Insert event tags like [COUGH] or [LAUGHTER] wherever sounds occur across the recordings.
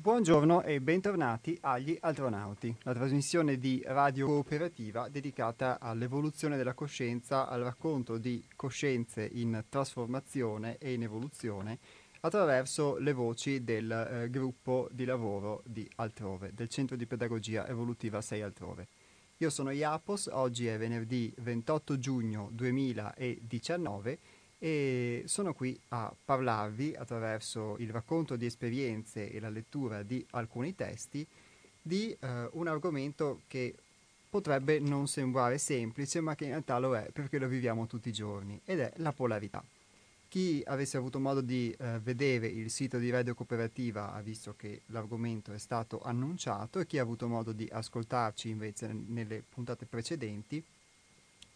Buongiorno e bentornati agli Astronauti, la trasmissione di radio cooperativa dedicata all'evoluzione della coscienza, al racconto di coscienze in trasformazione e in evoluzione attraverso le voci del eh, gruppo di lavoro di Altrove, del Centro di Pedagogia Evolutiva 6 Altrove. Io sono Iapos, oggi è venerdì 28 giugno 2019 e sono qui a parlarvi attraverso il racconto di esperienze e la lettura di alcuni testi di eh, un argomento che potrebbe non sembrare semplice ma che in realtà lo è perché lo viviamo tutti i giorni ed è la polarità. Chi avesse avuto modo di eh, vedere il sito di Radio Cooperativa ha visto che l'argomento è stato annunciato e chi ha avuto modo di ascoltarci invece nelle puntate precedenti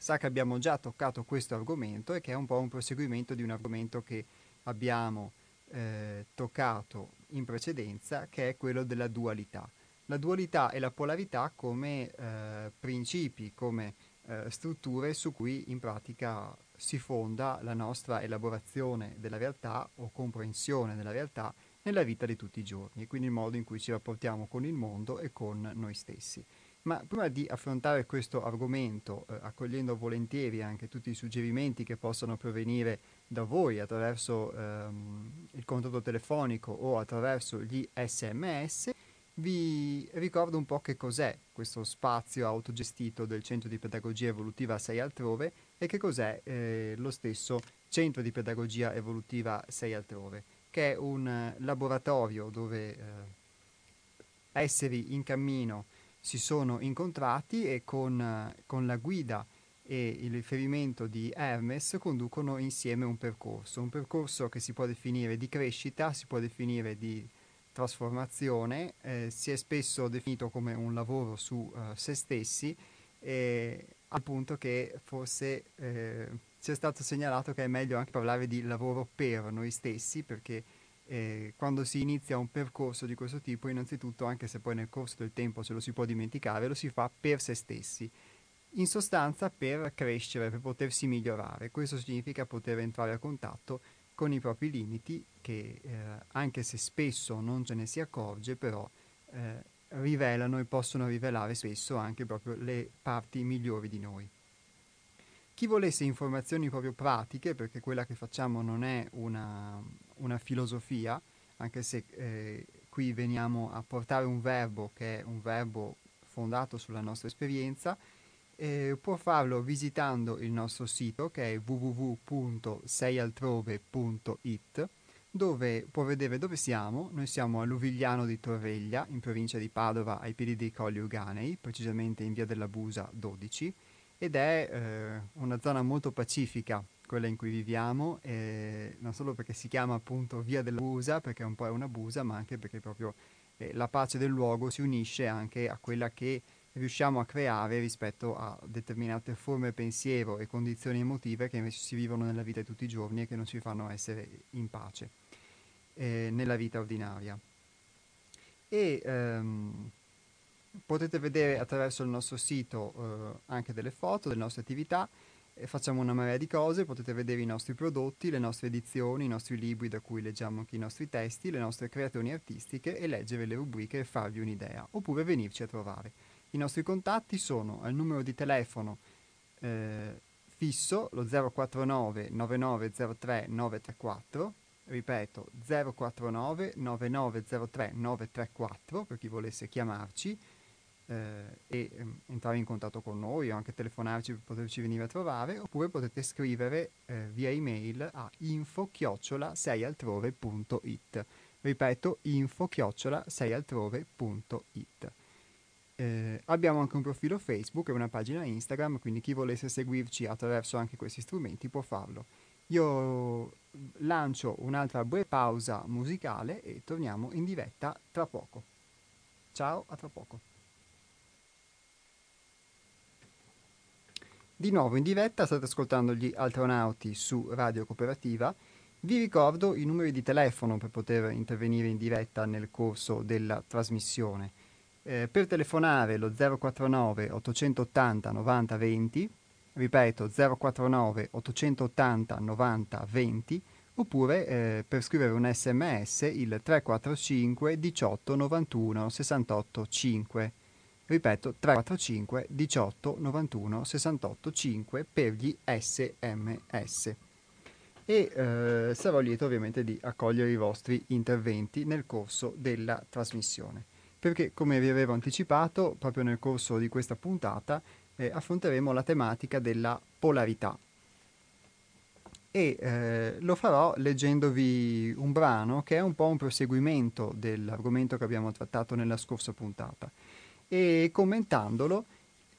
sa che abbiamo già toccato questo argomento e che è un po' un proseguimento di un argomento che abbiamo eh, toccato in precedenza, che è quello della dualità. La dualità e la polarità come eh, principi, come eh, strutture su cui in pratica si fonda la nostra elaborazione della realtà o comprensione della realtà nella vita di tutti i giorni, e quindi il modo in cui ci rapportiamo con il mondo e con noi stessi. Ma prima di affrontare questo argomento, eh, accogliendo volentieri anche tutti i suggerimenti che possono provenire da voi attraverso ehm, il contatto telefonico o attraverso gli sms, vi ricordo un po' che cos'è questo spazio autogestito del Centro di Pedagogia Evolutiva 6 Altrove e che cos'è eh, lo stesso Centro di Pedagogia Evolutiva 6 Altrove, che è un eh, laboratorio dove eh, esseri in cammino si sono incontrati e con, con la guida e il riferimento di Hermes conducono insieme un percorso, un percorso che si può definire di crescita, si può definire di trasformazione, eh, si è spesso definito come un lavoro su uh, se stessi, eh, al punto che forse eh, ci è stato segnalato che è meglio anche parlare di lavoro per noi stessi, perché eh, quando si inizia un percorso di questo tipo, innanzitutto, anche se poi nel corso del tempo ce lo si può dimenticare, lo si fa per se stessi. In sostanza per crescere, per potersi migliorare. Questo significa poter entrare a contatto con i propri limiti che, eh, anche se spesso non ce ne si accorge, però eh, rivelano e possono rivelare spesso anche proprio le parti migliori di noi. Chi volesse informazioni proprio pratiche, perché quella che facciamo non è una, una filosofia, anche se eh, qui veniamo a portare un verbo che è un verbo fondato sulla nostra esperienza, eh, può farlo visitando il nostro sito che è www.seialtrove.it dove può vedere dove siamo. Noi siamo a Luvigliano di Torreglia, in provincia di Padova, ai piedi dei Colli Uganei, precisamente in via della Busa 12 ed è eh, una zona molto pacifica quella in cui viviamo, eh, non solo perché si chiama appunto Via della Busa, perché un po' è una busa, ma anche perché proprio eh, la pace del luogo si unisce anche a quella che riusciamo a creare rispetto a determinate forme pensiero e condizioni emotive che invece si vivono nella vita di tutti i giorni e che non ci fanno essere in pace eh, nella vita ordinaria. E ehm, potete vedere attraverso il nostro sito eh, anche delle foto delle nostre attività, eh, facciamo una marea di cose, potete vedere i nostri prodotti, le nostre edizioni, i nostri libri da cui leggiamo anche i nostri testi, le nostre creazioni artistiche e leggere le rubriche e farvi un'idea, oppure venirci a trovare. I nostri contatti sono al numero di telefono eh, fisso, lo 049 9903 934, ripeto 049 9903 934 per chi volesse chiamarci eh, e eh, entrare in contatto con noi o anche telefonarci per poterci venire a trovare oppure potete scrivere eh, via email a info-seialtrove.it ripeto info-seialtrove.it eh, abbiamo anche un profilo Facebook e una pagina Instagram quindi chi volesse seguirci attraverso anche questi strumenti può farlo. Io lancio un'altra breve pausa musicale e torniamo in diretta tra poco. Ciao a tra poco Di nuovo in diretta, state ascoltando gli Altronauti su Radio Cooperativa. Vi ricordo i numeri di telefono per poter intervenire in diretta nel corso della trasmissione. Eh, per telefonare lo 049 880 90 20, ripeto 049 880 90 20, oppure eh, per scrivere un sms il 345 18 91 68 5. Ripeto, 345 18 91 68 5 per gli sms. E eh, sarò lieto ovviamente di accogliere i vostri interventi nel corso della trasmissione. Perché, come vi avevo anticipato, proprio nel corso di questa puntata eh, affronteremo la tematica della polarità e eh, lo farò leggendovi un brano che è un po' un proseguimento dell'argomento che abbiamo trattato nella scorsa puntata e commentandolo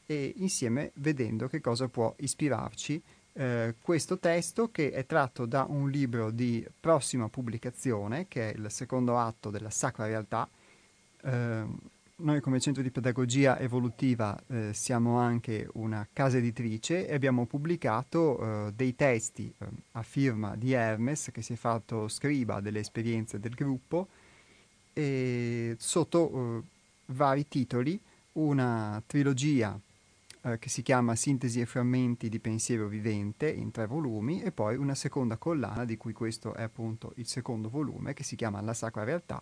e insieme vedendo che cosa può ispirarci eh, questo testo che è tratto da un libro di prossima pubblicazione che è il secondo atto della Sacra Realtà. Eh, noi come centro di pedagogia evolutiva eh, siamo anche una casa editrice e abbiamo pubblicato eh, dei testi eh, a firma di Hermes che si è fatto scriba delle esperienze del gruppo sotto eh, vari titoli una trilogia eh, che si chiama Sintesi e frammenti di pensiero vivente in tre volumi e poi una seconda collana di cui questo è appunto il secondo volume che si chiama La Sacra Realtà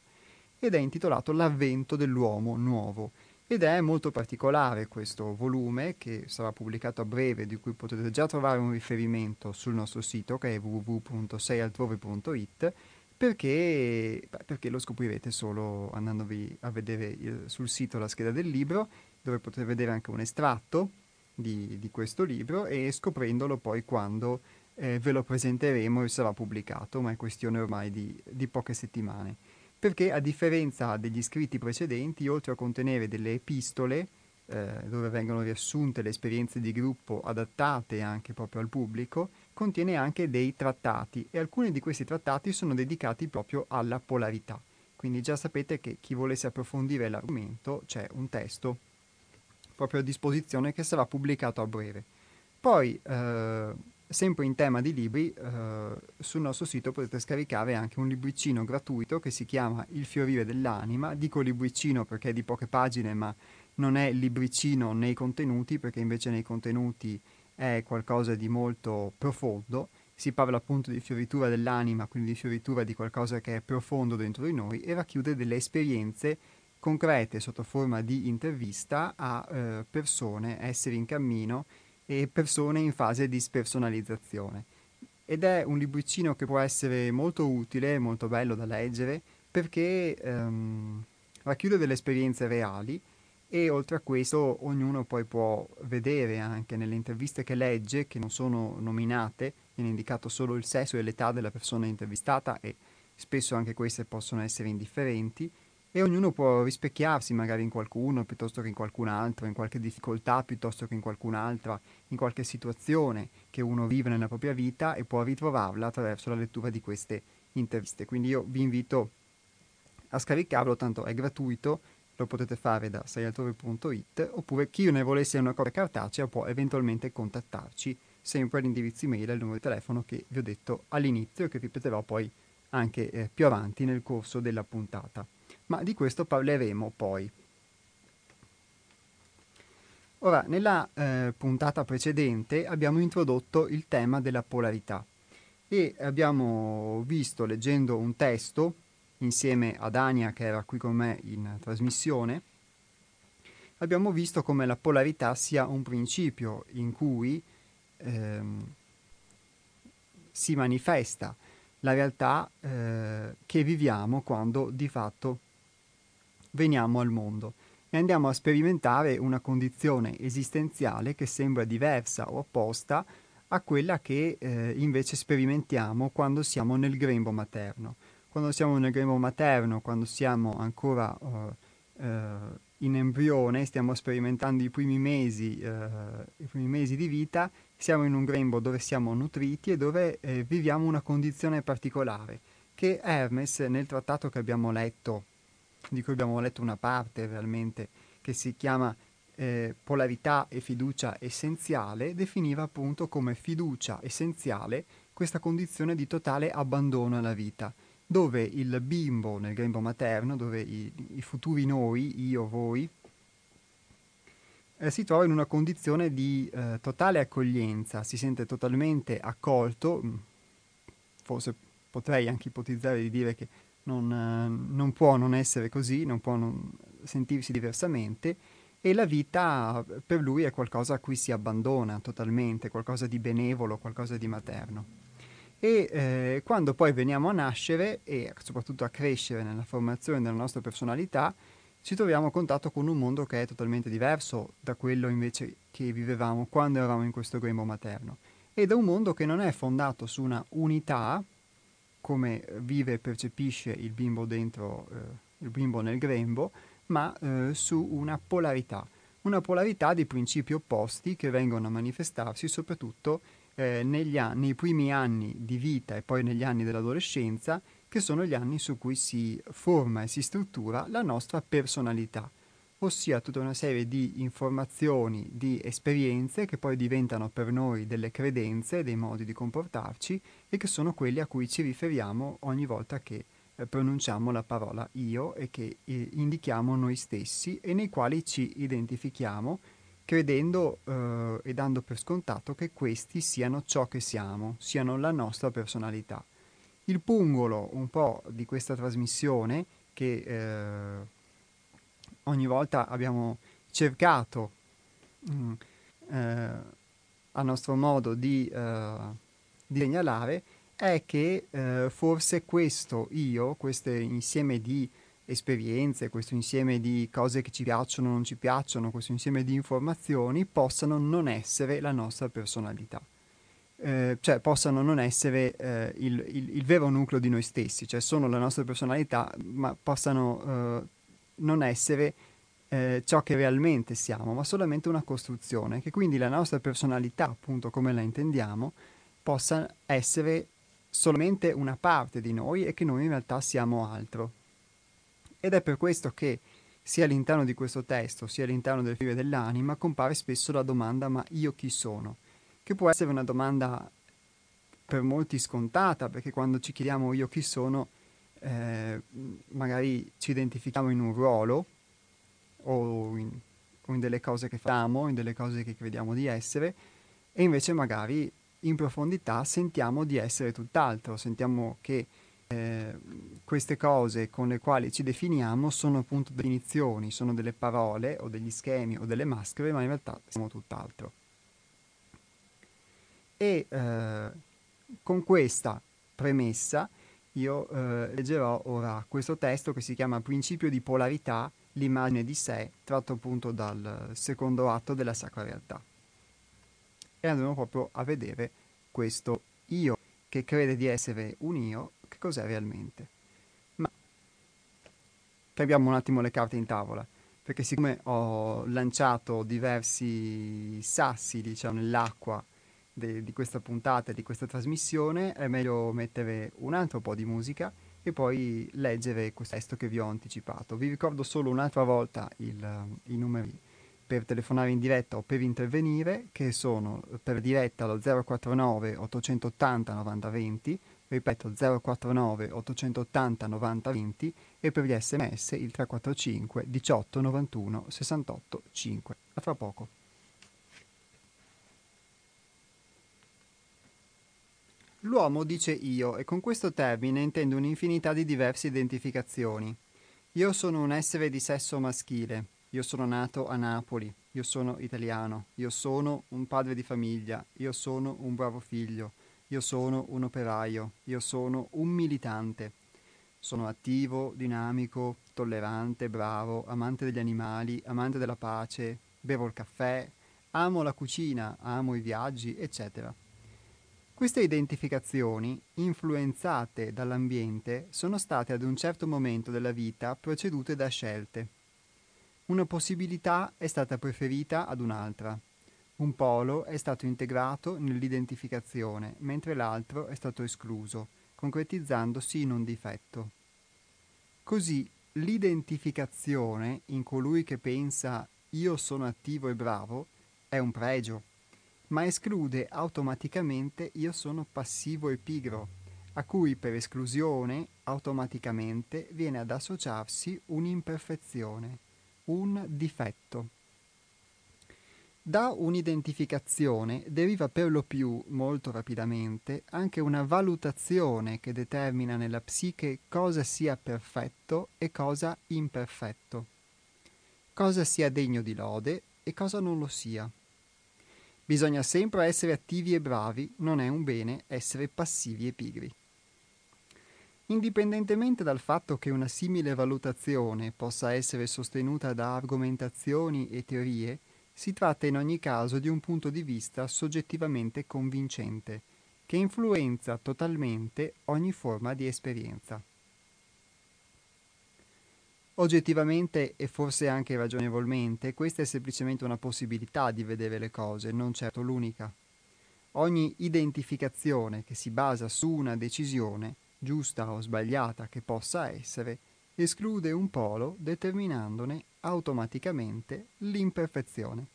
ed è intitolato L'avvento dell'uomo nuovo. Ed è molto particolare questo volume che sarà pubblicato a breve, di cui potete già trovare un riferimento sul nostro sito che è www.seialtrove.it perché, perché lo scoprirete solo andandovi a vedere sul sito la scheda del libro, dove potete vedere anche un estratto di, di questo libro e scoprendolo poi quando eh, ve lo presenteremo e sarà pubblicato, ma è questione ormai di, di poche settimane. Perché a differenza degli scritti precedenti, oltre a contenere delle epistole, eh, dove vengono riassunte le esperienze di gruppo adattate anche proprio al pubblico, contiene anche dei trattati e alcuni di questi trattati sono dedicati proprio alla polarità. Quindi già sapete che chi volesse approfondire l'argomento c'è un testo proprio a disposizione che sarà pubblicato a breve. Poi eh, Sempre in tema di libri, eh, sul nostro sito potete scaricare anche un libricino gratuito che si chiama Il fiorire dell'anima. Dico libricino perché è di poche pagine, ma non è libricino nei contenuti, perché invece nei contenuti è qualcosa di molto profondo. Si parla appunto di fioritura dell'anima, quindi di fioritura di qualcosa che è profondo dentro di noi e racchiude delle esperienze concrete sotto forma di intervista a eh, persone, esseri in cammino e persone in fase di spersonalizzazione. Ed è un libricino che può essere molto utile, molto bello da leggere, perché ehm, racchiude delle esperienze reali e oltre a questo ognuno poi può vedere anche nelle interviste che legge, che non sono nominate, viene indicato solo il sesso e l'età della persona intervistata e spesso anche queste possono essere indifferenti, e ognuno può rispecchiarsi magari in qualcuno piuttosto che in qualcun altro, in qualche difficoltà piuttosto che in qualcun'altra, in qualche situazione che uno vive nella propria vita e può ritrovarla attraverso la lettura di queste interviste. Quindi io vi invito a scaricarlo, tanto è gratuito, lo potete fare da seialtrove.it oppure chi ne volesse una copia cartacea può eventualmente contattarci sempre all'indirizzo email e al numero di telefono che vi ho detto all'inizio e che ripeterò poi anche eh, più avanti nel corso della puntata ma di questo parleremo poi. Ora, nella eh, puntata precedente abbiamo introdotto il tema della polarità e abbiamo visto, leggendo un testo, insieme ad Ania che era qui con me in trasmissione, abbiamo visto come la polarità sia un principio in cui ehm, si manifesta la realtà eh, che viviamo quando di fatto veniamo al mondo e andiamo a sperimentare una condizione esistenziale che sembra diversa o opposta a quella che eh, invece sperimentiamo quando siamo nel grembo materno. Quando siamo nel grembo materno, quando siamo ancora uh, uh, in embrione, stiamo sperimentando i primi, mesi, uh, i primi mesi di vita, siamo in un grembo dove siamo nutriti e dove eh, viviamo una condizione particolare che Hermes nel trattato che abbiamo letto di cui abbiamo letto una parte realmente, che si chiama eh, Polarità e fiducia essenziale, definiva appunto come fiducia essenziale questa condizione di totale abbandono alla vita, dove il bimbo nel grembo materno, dove i, i futuri noi, io, voi, eh, si trova in una condizione di eh, totale accoglienza, si sente totalmente accolto, mm, forse potrei anche ipotizzare di dire che non, eh, non può non essere così, non può non sentirsi diversamente e la vita per lui è qualcosa a cui si abbandona totalmente, qualcosa di benevolo, qualcosa di materno. E eh, quando poi veniamo a nascere e soprattutto a crescere nella formazione della nostra personalità, ci troviamo a contatto con un mondo che è totalmente diverso da quello invece che vivevamo quando eravamo in questo grembo materno. Ed è un mondo che non è fondato su una unità, come vive e percepisce il bimbo dentro, eh, il bimbo nel grembo, ma eh, su una polarità, una polarità di principi opposti che vengono a manifestarsi soprattutto eh, negli anni, nei primi anni di vita e poi negli anni dell'adolescenza, che sono gli anni su cui si forma e si struttura la nostra personalità, ossia tutta una serie di informazioni, di esperienze che poi diventano per noi delle credenze, dei modi di comportarci e che sono quelli a cui ci riferiamo ogni volta che eh, pronunciamo la parola io e che eh, indichiamo noi stessi e nei quali ci identifichiamo credendo eh, e dando per scontato che questi siano ciò che siamo, siano la nostra personalità. Il pungolo un po' di questa trasmissione che eh, ogni volta abbiamo cercato mh, mm, eh, a nostro modo di, eh, di segnalare è che eh, forse questo io, questo insieme di esperienze, questo insieme di cose che ci piacciono o non ci piacciono, questo insieme di informazioni possano non essere la nostra personalità. Eh, cioè possano non essere eh, il, il, il, vero nucleo di noi stessi, cioè sono la nostra personalità, ma possano eh, non essere eh, ciò che realmente siamo, ma solamente una costruzione, che quindi la nostra personalità, appunto come la intendiamo, possa essere solamente una parte di noi e che noi in realtà siamo altro. Ed è per questo che sia all'interno di questo testo, sia all'interno del fiore dell'anima, compare spesso la domanda ma io chi sono? Che può essere una domanda per molti scontata, perché quando ci chiediamo io chi sono, eh, magari ci identifichiamo in un ruolo o in, o in delle cose che facciamo, in delle cose che crediamo di essere, e invece magari in profondità sentiamo di essere tutt'altro, sentiamo che queste cose con le quali ci definiamo sono appunto definizioni, sono delle parole o degli schemi o delle maschere, ma in realtà siamo tutt'altro. E eh, con questa premessa io eh, leggerò ora questo testo che si chiama Principio di polarità, l'immagine di sé, tratto appunto dal secondo atto della Sacra Realtà e andremo proprio a vedere questo io che crede di essere un io, che cos'è realmente. Ma cambiamo un attimo le carte in tavola, perché siccome ho lanciato diversi sassi, diciamo, nell'acqua de- di questa puntata, di questa trasmissione, è meglio mettere un altro po' di musica e poi leggere questo testo che vi ho anticipato. Vi ricordo solo un'altra volta il, i numeri per telefonare in diretta o per intervenire, che sono per diretta lo 049 880 90 20, ripeto 049 880 90 20 e per gli sms il 345 18 91 68 5. A fra poco. L'uomo dice io e con questo termine intendo un'infinità di diverse identificazioni. Io sono un essere di sesso maschile, io sono nato a Napoli, io sono italiano, io sono un padre di famiglia, io sono un bravo figlio, io sono un operaio, io sono un militante. Sono attivo, dinamico, tollerante, bravo, amante degli animali, amante della pace, bevo il caffè, amo la cucina, amo i viaggi, eccetera. Queste identificazioni, influenzate dall'ambiente, sono state ad un certo momento della vita precedute da scelte una possibilità è stata preferita ad un'altra. Un polo è stato integrato nell'identificazione, mentre l'altro è stato escluso, concretizzandosi in un difetto. Così l'identificazione in colui che pensa io sono attivo e bravo è un pregio, ma esclude automaticamente io sono passivo e pigro, a cui per esclusione automaticamente viene ad associarsi un'imperfezione un difetto. Da un'identificazione deriva per lo più, molto rapidamente, anche una valutazione che determina nella psiche cosa sia perfetto e cosa imperfetto, cosa sia degno di lode e cosa non lo sia. Bisogna sempre essere attivi e bravi, non è un bene essere passivi e pigri. Indipendentemente dal fatto che una simile valutazione possa essere sostenuta da argomentazioni e teorie, si tratta in ogni caso di un punto di vista soggettivamente convincente, che influenza totalmente ogni forma di esperienza. Oggettivamente e forse anche ragionevolmente, questa è semplicemente una possibilità di vedere le cose, non certo l'unica. Ogni identificazione che si basa su una decisione, giusta o sbagliata che possa essere, esclude un polo determinandone automaticamente l'imperfezione.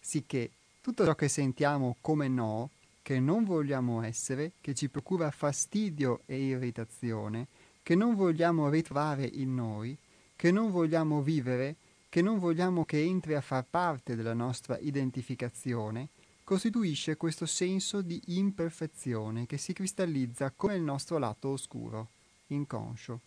Sicché tutto ciò che sentiamo come no, che non vogliamo essere, che ci procura fastidio e irritazione, che non vogliamo ritrovare in noi, che non vogliamo vivere, che non vogliamo che entri a far parte della nostra identificazione, costituisce questo senso di imperfezione che si cristallizza come il nostro lato oscuro, inconscio.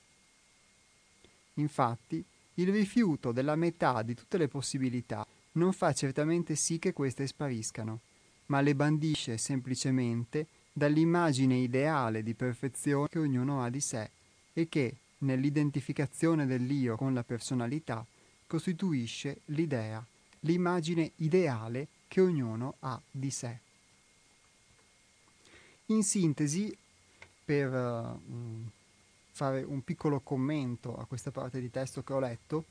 Infatti, il rifiuto della metà di tutte le possibilità non fa certamente sì che queste spariscano, ma le bandisce semplicemente dall'immagine ideale di perfezione che ognuno ha di sé e che, nell'identificazione dell'io con la personalità, costituisce l'idea, l'immagine ideale che ognuno ha di sé. In sintesi, per uh, fare un piccolo commento a questa parte di testo che ho letto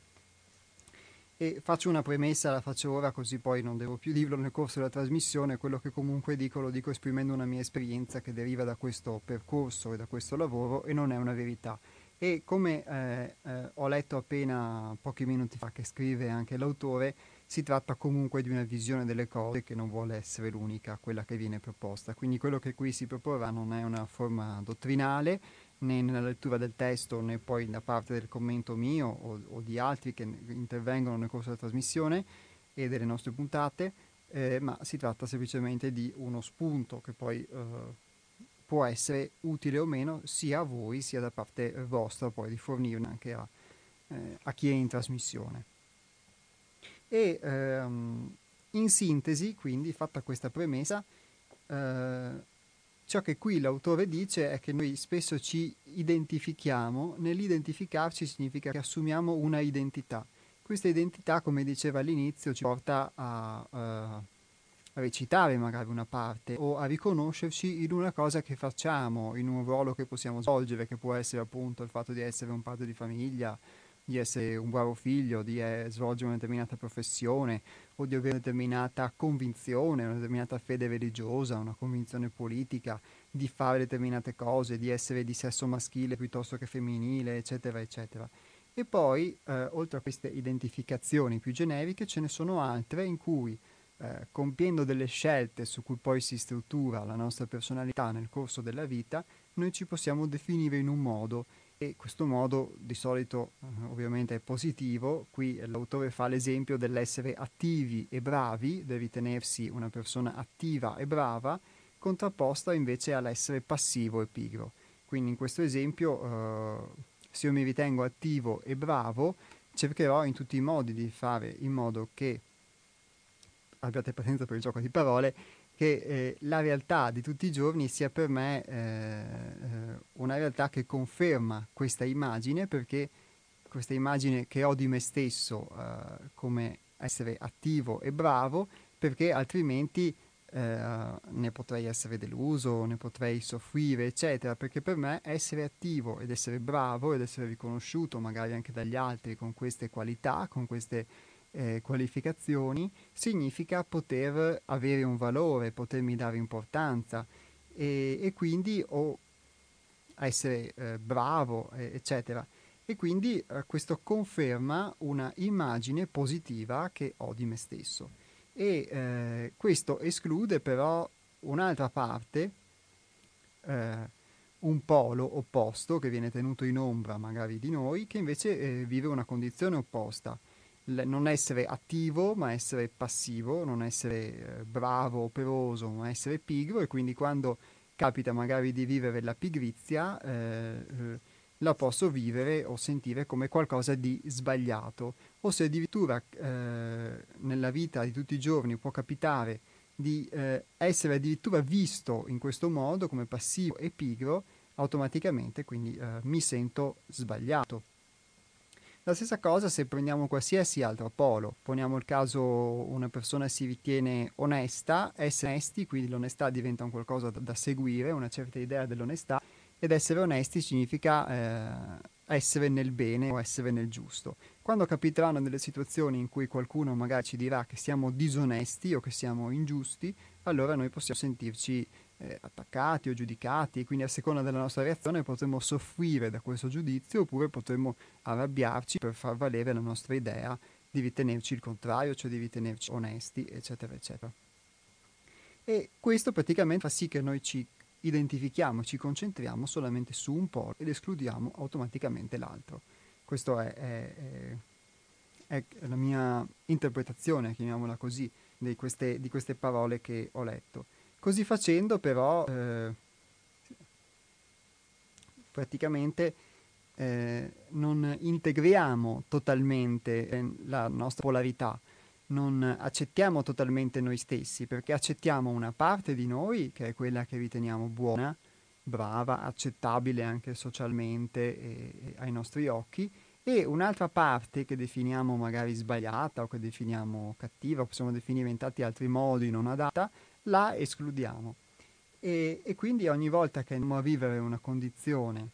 e faccio una premessa, la faccio ora così poi non devo più dirlo nel corso della trasmissione, quello che comunque dico lo dico esprimendo una mia esperienza che deriva da questo percorso e da questo lavoro e non è una verità. E come eh, eh, ho letto appena pochi minuti fa che scrive anche l'autore, si tratta comunque di una visione delle cose che non vuole essere l'unica, quella che viene proposta. Quindi quello che qui si proporrà non è una forma dottrinale, né nella lettura del testo né poi da parte del commento mio o, o di altri che intervengono nel corso della trasmissione e delle nostre puntate, eh, ma si tratta semplicemente di uno spunto che poi eh, può essere utile o meno sia a voi sia da parte vostra poi di fornirne anche a, eh, a chi è in trasmissione. E ehm, in sintesi, quindi, fatta questa premessa, eh, Ciò che qui l'autore dice è che noi spesso ci identifichiamo, nell'identificarci significa che assumiamo una identità. Questa identità, come diceva all'inizio, ci porta a, uh, a recitare magari una parte o a riconoscerci in una cosa che facciamo, in un ruolo che possiamo svolgere, che può essere appunto il fatto di essere un padre di famiglia, di essere un bravo figlio, di eh, svolgere una determinata professione o di avere una determinata convinzione, una determinata fede religiosa, una convinzione politica, di fare determinate cose, di essere di sesso maschile piuttosto che femminile, eccetera, eccetera. E poi, eh, oltre a queste identificazioni più generiche, ce ne sono altre in cui, eh, compiendo delle scelte su cui poi si struttura la nostra personalità nel corso della vita, noi ci possiamo definire in un modo e questo modo di solito eh, ovviamente è positivo, qui l'autore fa l'esempio dell'essere attivi e bravi, del ritenersi una persona attiva e brava, contrapposta invece all'essere passivo e pigro. Quindi in questo esempio, eh, se io mi ritengo attivo e bravo, cercherò in tutti i modi di fare in modo che, abbiate pazienza per il gioco di parole, che eh, la realtà di tutti i giorni sia per me eh, eh, una realtà che conferma questa immagine, perché questa immagine che ho di me stesso eh, come essere attivo e bravo, perché altrimenti eh, ne potrei essere deluso, ne potrei soffrire, eccetera, perché per me essere attivo ed essere bravo ed essere riconosciuto magari anche dagli altri con queste qualità, con queste eh, qualificazioni significa poter avere un valore, potermi dare importanza e, e quindi o essere eh, bravo, eh, eccetera. E quindi eh, questo conferma una immagine positiva che ho di me stesso. E eh, questo esclude però un'altra parte, eh, un polo opposto che viene tenuto in ombra magari di noi, che invece vive una condizione opposta non essere attivo ma essere passivo, non essere eh, bravo, operoso ma essere pigro e quindi quando capita magari di vivere la pigrizia eh, eh, la posso vivere o sentire come qualcosa di sbagliato. O se addirittura eh, nella vita di tutti i giorni può capitare di essere addirittura visto in questo modo come passivo e pigro automaticamente quindi mi sento sbagliato la stessa cosa se prendiamo qualsiasi altro polo. Poniamo il caso una persona si ritiene onesta, essere onesti, quindi l'onestà diventa un qualcosa da, da seguire, una certa idea dell'onestà, ed essere onesti significa eh, essere nel bene o essere nel giusto. Quando capiteranno delle situazioni in cui qualcuno magari ci dirà che siamo disonesti o che siamo ingiusti, allora noi possiamo sentirci eh, attaccati o giudicati, quindi a seconda della nostra reazione potremmo soffrire da questo giudizio oppure potremmo arrabbiarci per far valere la nostra idea di ritenerci il contrario, cioè di ritenerci onesti, eccetera, eccetera. E questo praticamente fa sì che noi ci identifichiamo, ci concentriamo solamente su un polo ed escludiamo automaticamente l'altro. Questa è, è, è, è, la mia interpretazione, chiamiamola così, di queste, di queste parole che ho letto. Così facendo però eh, praticamente eh, non integriamo totalmente eh, la nostra polarità, non accettiamo totalmente noi stessi, perché accettiamo una parte di noi che è quella che riteniamo buona, brava, accettabile anche socialmente e, e ai nostri occhi, e un'altra parte che definiamo magari sbagliata o che definiamo cattiva, possiamo definire in tanti altri modi non adatta, la escludiamo. E, e quindi ogni volta che andiamo a vivere una condizione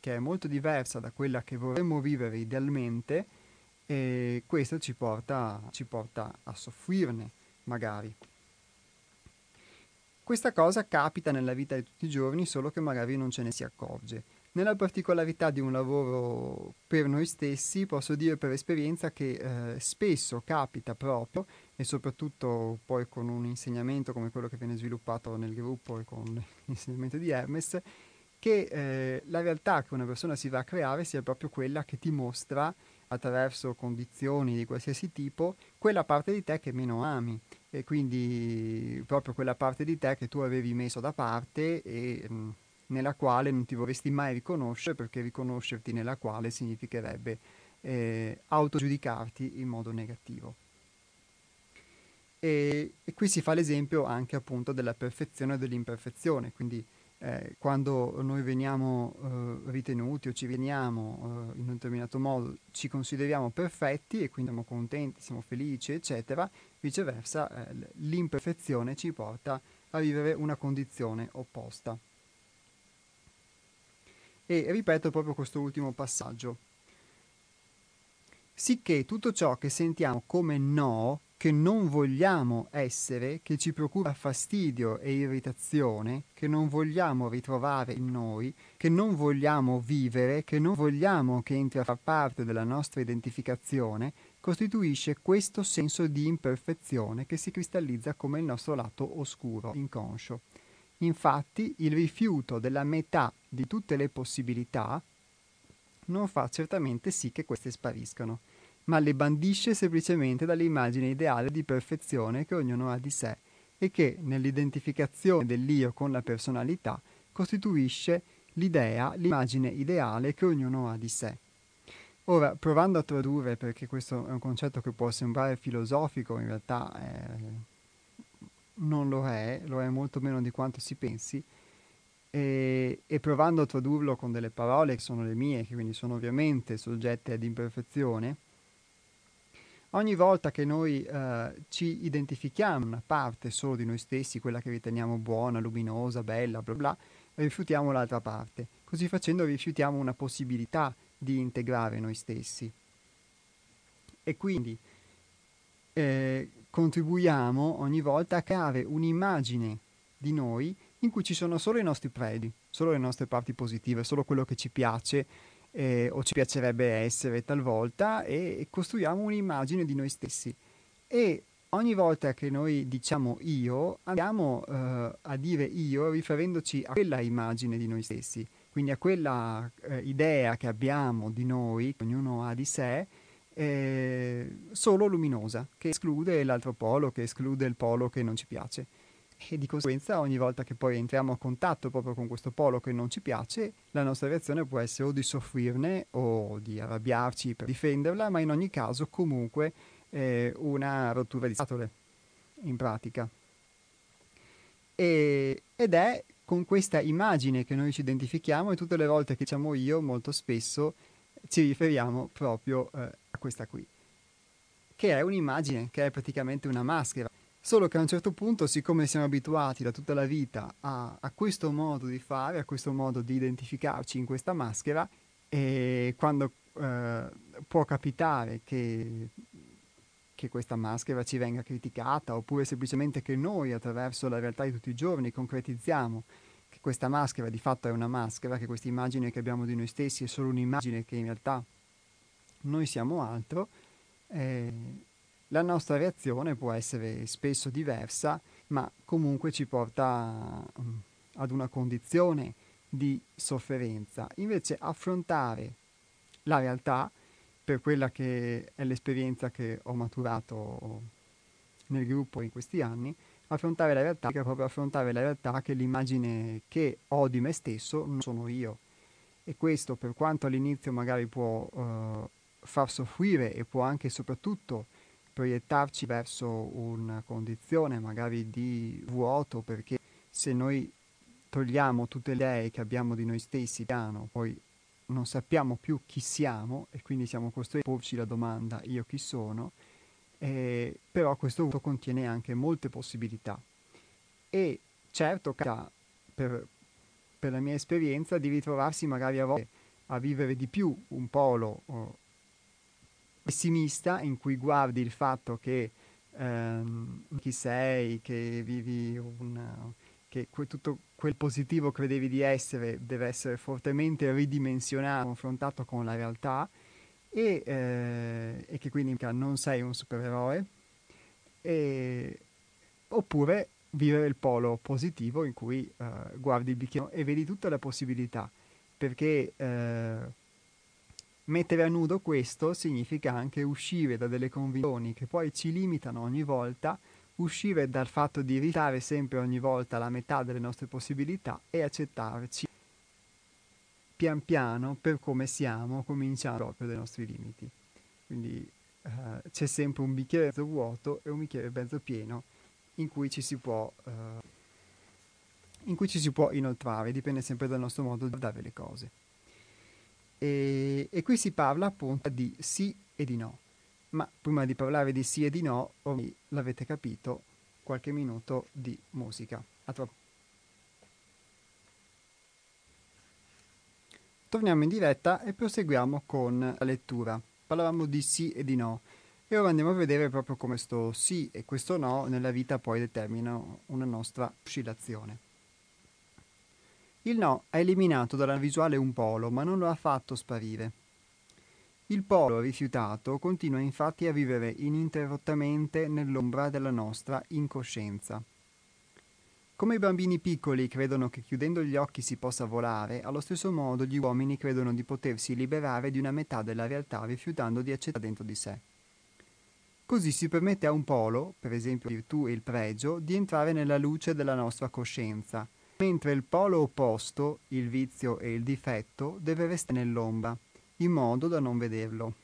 che è molto diversa da quella che vorremmo vivere idealmente, e questo ci porta, ci porta a soffrirne, magari. Questa cosa capita nella vita di tutti i giorni, solo che magari non ce ne si accorge. Nella particolarità di un lavoro per noi stessi, posso dire per esperienza che eh, spesso capita proprio, e soprattutto poi con un insegnamento come quello che viene sviluppato nel gruppo e con [LAUGHS] l'insegnamento di Hermes, che eh, la realtà che una persona si va a creare sia proprio quella che ti mostra attraverso condizioni di qualsiasi tipo quella parte di te che meno ami e quindi proprio quella parte di te che tu avevi messo da parte e mh, nella quale non ti vorresti mai riconoscere perché riconoscerti nella quale significherebbe eh, autogiudicarti in modo negativo. E, e, qui si fa l'esempio anche appunto della perfezione e dell'imperfezione, quindi eh, quando noi veniamo eh, ritenuti o ci veniamo eh, in un determinato modo, ci consideriamo perfetti e quindi siamo contenti, siamo felici, eccetera, viceversa eh, l'imperfezione ci porta a vivere una condizione opposta. E ripeto proprio questo ultimo passaggio. Sicché tutto ciò che sentiamo come no, che non vogliamo essere, che ci procura fastidio e irritazione, che non vogliamo ritrovare in noi, che non vogliamo vivere, che non vogliamo che entri a far parte della nostra identificazione, costituisce questo senso di imperfezione che si cristallizza come il nostro lato oscuro, inconscio. Infatti il rifiuto della metà di tutte le possibilità non fa certamente sì che queste spariscano, ma le bandisce semplicemente dall'immagine ideale di perfezione che ognuno ha di sé e che, nell'identificazione dell'io con la personalità, costituisce l'idea, l'immagine ideale che ognuno ha di sé. Ora, provando a tradurre, perché questo è un concetto che può sembrare filosofico, in realtà eh, non lo è, lo è molto meno di quanto si pensi, e, e, provando a tradurlo con delle parole che sono le mie, che quindi sono ovviamente soggette ad imperfezione, ogni volta che noi eh, ci identifichiamo una parte solo di noi stessi, quella che riteniamo buona, luminosa, bella, bla bla, rifiutiamo l'altra parte. Così facendo rifiutiamo una possibilità di integrare noi stessi. E quindi eh, contribuiamo ogni volta a creare un'immagine di noi in cui ci sono solo i nostri predi, solo le nostre parti positive, solo quello che ci piace eh, o ci piacerebbe essere talvolta e, costruiamo un'immagine di noi stessi. E ogni volta che noi diciamo io, andiamo eh, a dire io riferendoci a quella immagine di noi stessi, quindi a quella eh, idea che abbiamo di noi, che ognuno ha di sé, eh, solo luminosa, che esclude l'altro polo, che esclude il polo che non ci piace. E di conseguenza ogni volta che poi entriamo a contatto proprio con questo polo che non ci piace, la nostra reazione può essere o di soffrirne o di arrabbiarci per difenderla, ma in ogni caso comunque eh, una rottura di scatole, in pratica. E, ed è con questa immagine che noi ci identifichiamo e tutte le volte che diciamo io molto spesso ci riferiamo proprio eh, a questa qui, che è un'immagine, che è praticamente una maschera. Solo che a un certo punto, siccome siamo abituati da tutta la vita a, a questo modo di fare, a questo modo di identificarci in questa maschera, e quando eh, può capitare che, che questa maschera ci venga criticata, oppure semplicemente che noi attraverso la realtà di tutti i giorni concretizziamo che questa maschera di fatto è una maschera, che questa immagine che abbiamo di noi stessi è solo un'immagine che in realtà noi siamo altro, eh, la nostra reazione può essere spesso diversa, ma comunque ci porta um, ad una condizione di sofferenza. Invece affrontare la realtà per quella che è l'esperienza che ho maturato nel gruppo in questi anni, affrontare la realtà, che è proprio affrontare la realtà che l'immagine che ho di me stesso non sono io. E questo, per quanto all'inizio magari può uh, far soffrire e può anche e soprattutto proiettarci verso una condizione magari di vuoto, perché se noi togliamo tutte le idee che abbiamo di noi stessi piano, poi non sappiamo più chi siamo e quindi siamo costretti a porci la domanda io chi sono, eh, però questo vuoto contiene anche molte possibilità. E certo, per, per la mia esperienza, di ritrovarsi magari a volte a vivere di più un polo oh, pessimista in cui guardi il fatto che ehm, chi sei, che vivi un... che que- tutto quel positivo credevi di essere deve essere fortemente ridimensionato, confrontato con la realtà e, eh, e che quindi non sei un supereroe, e, oppure vivere il polo positivo in cui eh, guardi il bicchiere e vedi tutte le possibilità, perché eh, mettere a nudo questo significa anche uscire da delle convinzioni che poi ci limitano ogni volta, uscire dal fatto di ritare sempre ogni volta la metà delle nostre possibilità e accettarci pian piano per come siamo cominciamo proprio dai nostri limiti. Quindi uh, c'è sempre un bicchiere mezzo vuoto e un bicchiere mezzo pieno in cui ci si può, uh, in cui ci si può inoltrare, dipende sempre dal nostro modo di dare le cose. E, e qui si parla appunto di sì e di no. Ma prima di parlare di sì e di no, ormai l'avete capito, qualche minuto di musica. A tra Torniamo in diretta e proseguiamo con la lettura. Parlavamo di sì e di no e ora andiamo a vedere proprio come questo sì e questo no nella vita poi determinano una nostra oscillazione. Il no ha eliminato dalla visuale un polo, ma non lo ha fatto sparire. Il polo rifiutato continua infatti a vivere ininterrottamente nell'ombra della nostra incoscienza. Come i bambini piccoli credono che chiudendo gli occhi si possa volare, allo stesso modo gli uomini credono di potersi liberare di una metà della realtà rifiutando di accettare dentro di sé. Così si permette a un polo, per esempio la virtù e il pregio, di entrare nella luce della nostra coscienza, mentre il polo opposto, il vizio e il difetto, deve restare nell'ombra, in modo da non vederlo.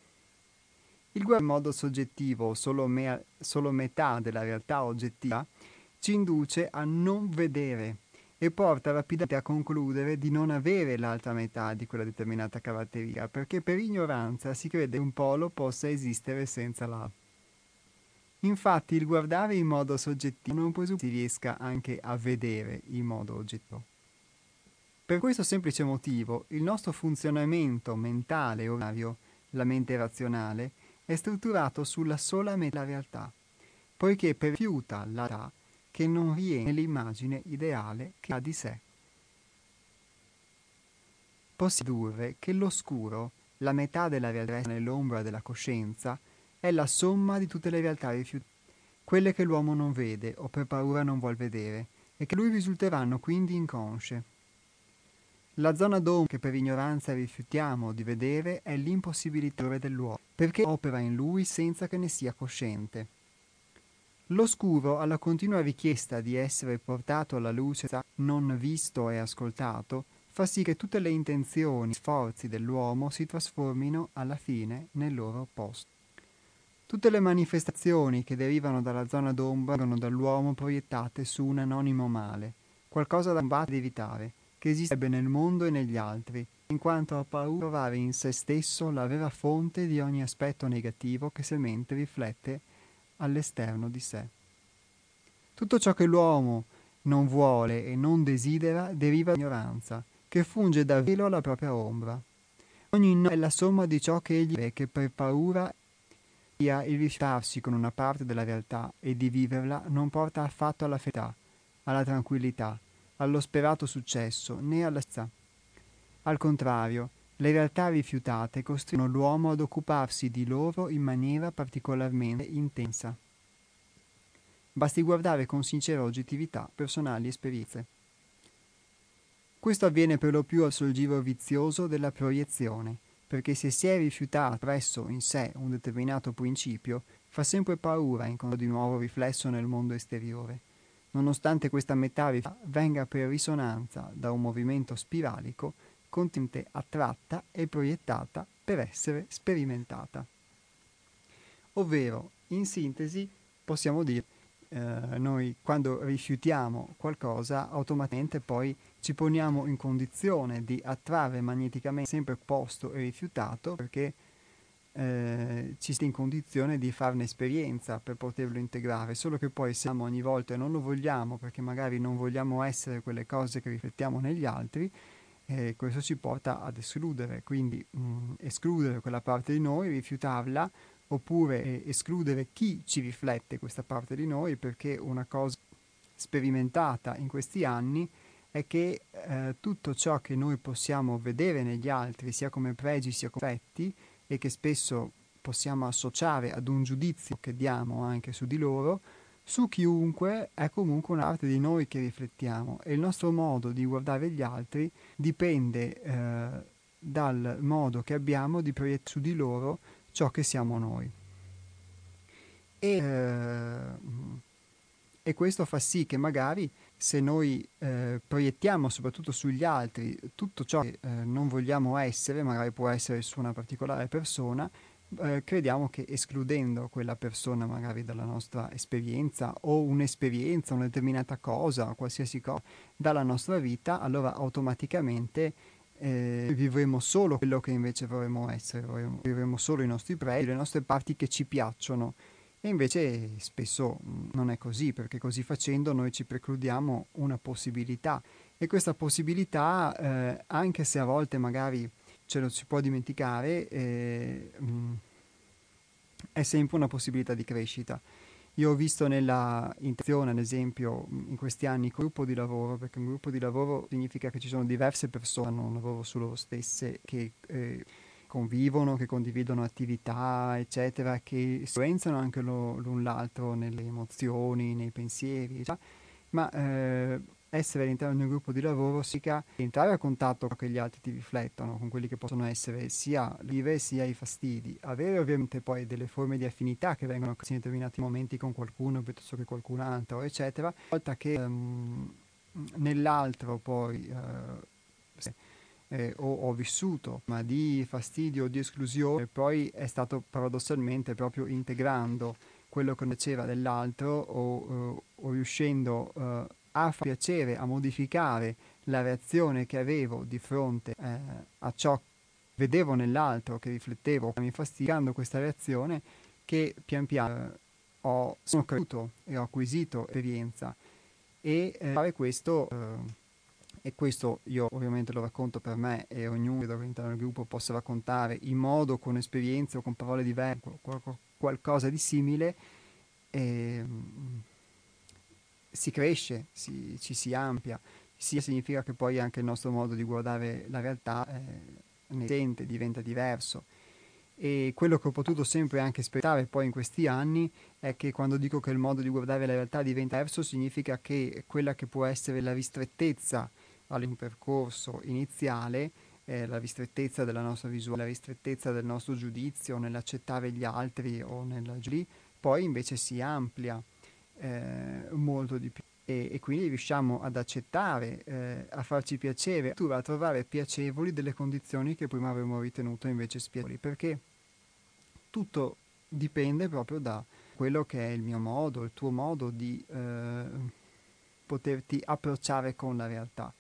Il guardare in modo soggettivo solo, me- solo metà della realtà oggettiva ci induce a non vedere e porta rapidamente a concludere di non avere l'altra metà di quella determinata caratteristica, perché per ignoranza si crede che un polo possa esistere senza l'altro. Infatti il guardare in modo soggettivo non presuppone si riesca anche a vedere in modo oggettivo. Per questo semplice motivo, il nostro funzionamento mentale orario, la mente razionale, è strutturato sulla sola metà della realtà, poiché rifiuta la realtà che non rientra nell'immagine ideale che ha di sé. Possiamo dedurre che l'oscuro, la metà della realtà nell'ombra della coscienza, è la somma di tutte le realtà rifiutate, quelle che l'uomo non vede o per paura non vuol vedere, e che lui risulteranno quindi inconsce. La zona d'ombra che per ignoranza rifiutiamo di vedere è l'impossibilità dell'uomo, perché opera in lui senza che ne sia cosciente. L'oscuro, alla continua richiesta di essere portato alla luce, non visto e ascoltato, fa sì che tutte le intenzioni e sforzi dell'uomo si trasformino alla fine nel loro opposto. Tutte le manifestazioni che derivano dalla zona d'ombra vengono dall'uomo proiettate su un anonimo male, qualcosa da combattere ed evitare, che esisterebbe nel mondo e negli altri, in quanto ha paura di trovare in se stesso la vera fonte di ogni aspetto negativo che semente riflette all'esterno di sé. Tutto ciò che l'uomo non vuole e non desidera deriva dall'ignoranza, che funge da velo alla propria ombra. Ogni no è la somma di ciò che egli vede che per paura sia il rifiutarsi con una parte della realtà e di viverla non porta affatto alla felicità, alla tranquillità, allo sperato successo né alla stessa. Al contrario, le realtà rifiutate costringono l'uomo ad occuparsi di loro in maniera particolarmente intensa. Basti guardare con sincera oggettività personali esperienze. Questo avviene per lo più al sol giro vizioso della proiezione, perché se si è rifiutato presso in sé un determinato principio, fa sempre paura incontro di nuovo riflesso nel mondo esteriore nonostante questa metà venga per risonanza da un movimento spiralico, continente attratta e proiettata per essere sperimentata. Ovvero, in sintesi, possiamo dire, eh, noi quando rifiutiamo qualcosa, automaticamente poi ci poniamo in condizione di attrarre magneticamente sempre opposto e rifiutato, perché eh, ci sia in condizione di farne esperienza per poterlo integrare, solo che poi siamo ogni volta e non lo vogliamo perché magari non vogliamo essere quelle cose che riflettiamo negli altri, eh, questo ci porta ad escludere, quindi mh, mm, escludere quella parte di noi, rifiutarla, oppure eh, escludere chi ci riflette questa parte di noi, perché una cosa sperimentata in questi anni è che eh, tutto ciò che noi possiamo vedere negli altri, sia come pregi sia come effetti, e che spesso possiamo associare ad un giudizio che diamo anche su di loro, su chiunque è comunque una parte di noi che riflettiamo e il nostro modo di guardare gli altri dipende eh, dal modo che abbiamo di proiettare su di loro ciò che siamo noi. E, eh, e questo fa sì che magari se noi eh, proiettiamo soprattutto sugli altri tutto ciò che eh, non vogliamo essere, magari può essere su una particolare persona, eh, crediamo che escludendo quella persona magari dalla nostra esperienza o un'esperienza, una determinata cosa, qualsiasi cosa dalla nostra vita, allora automaticamente eh, vivremo solo quello che invece vorremmo essere, vivremo solo i nostri pregi, le nostre parti che ci piacciono e invece spesso mm, non è così, perché così facendo noi ci precludiamo una possibilità e questa possibilità, eh, anche se a volte magari ce lo si può dimenticare, eh, mm, è sempre una possibilità di crescita. Io ho visto nella intenzione, ad esempio, in questi anni, gruppo di lavoro, perché un gruppo di lavoro significa che ci sono diverse persone, non lavoro su loro stesse, che eh, convivono, che condividono attività, eccetera, che influenzano anche lo, l'un l'altro nelle emozioni, nei pensieri, eccetera. ma eh, essere all'interno di un gruppo di lavoro significa entrare a contatto con gli altri ti riflettono, con quelli che possono essere sia vive sia i fastidi, avere ovviamente poi delle forme di affinità che vengono in determinati momenti con qualcuno piuttosto che qualcun altro, eccetera, volta che um, nell'altro poi uh, eh, o ho vissuto, ma di fastidio o di esclusione, poi è stato paradossalmente proprio integrando quello che piaceva dell'altro o, o, o riuscendo eh, a far piacere, a modificare la reazione che avevo di fronte eh, a ciò che vedevo nell'altro, che riflettevo, mi fastidiando questa reazione, che pian piano ho, sono cresciuto e ho acquisito esperienza. E eh, fare questo eh, e questo io ovviamente lo racconto per me e ognuno che all'interno del gruppo possa raccontare in modo, con esperienze o con parole diverse, qualcosa di simile, e, um, si cresce, si, ci si ampia, sia significa che poi anche il nostro modo di guardare la realtà eh, ne sente, diventa diverso. E quello che ho potuto sempre anche sperimentare poi in questi anni è che quando dico che il modo di guardare la realtà diventa diverso significa che quella che può essere la ristrettezza un percorso iniziale, eh, la ristrettezza della nostra visuale, la ristrettezza del nostro giudizio nell'accettare gli altri o nel lì, poi invece si amplia eh, molto di più e, e, quindi riusciamo ad accettare, eh, a farci piacere, a trovare piacevoli delle condizioni che prima avremmo ritenuto invece spiacevoli, perché tutto dipende proprio da quello che è il mio modo, il tuo modo di eh, poterti approcciare con la realtà.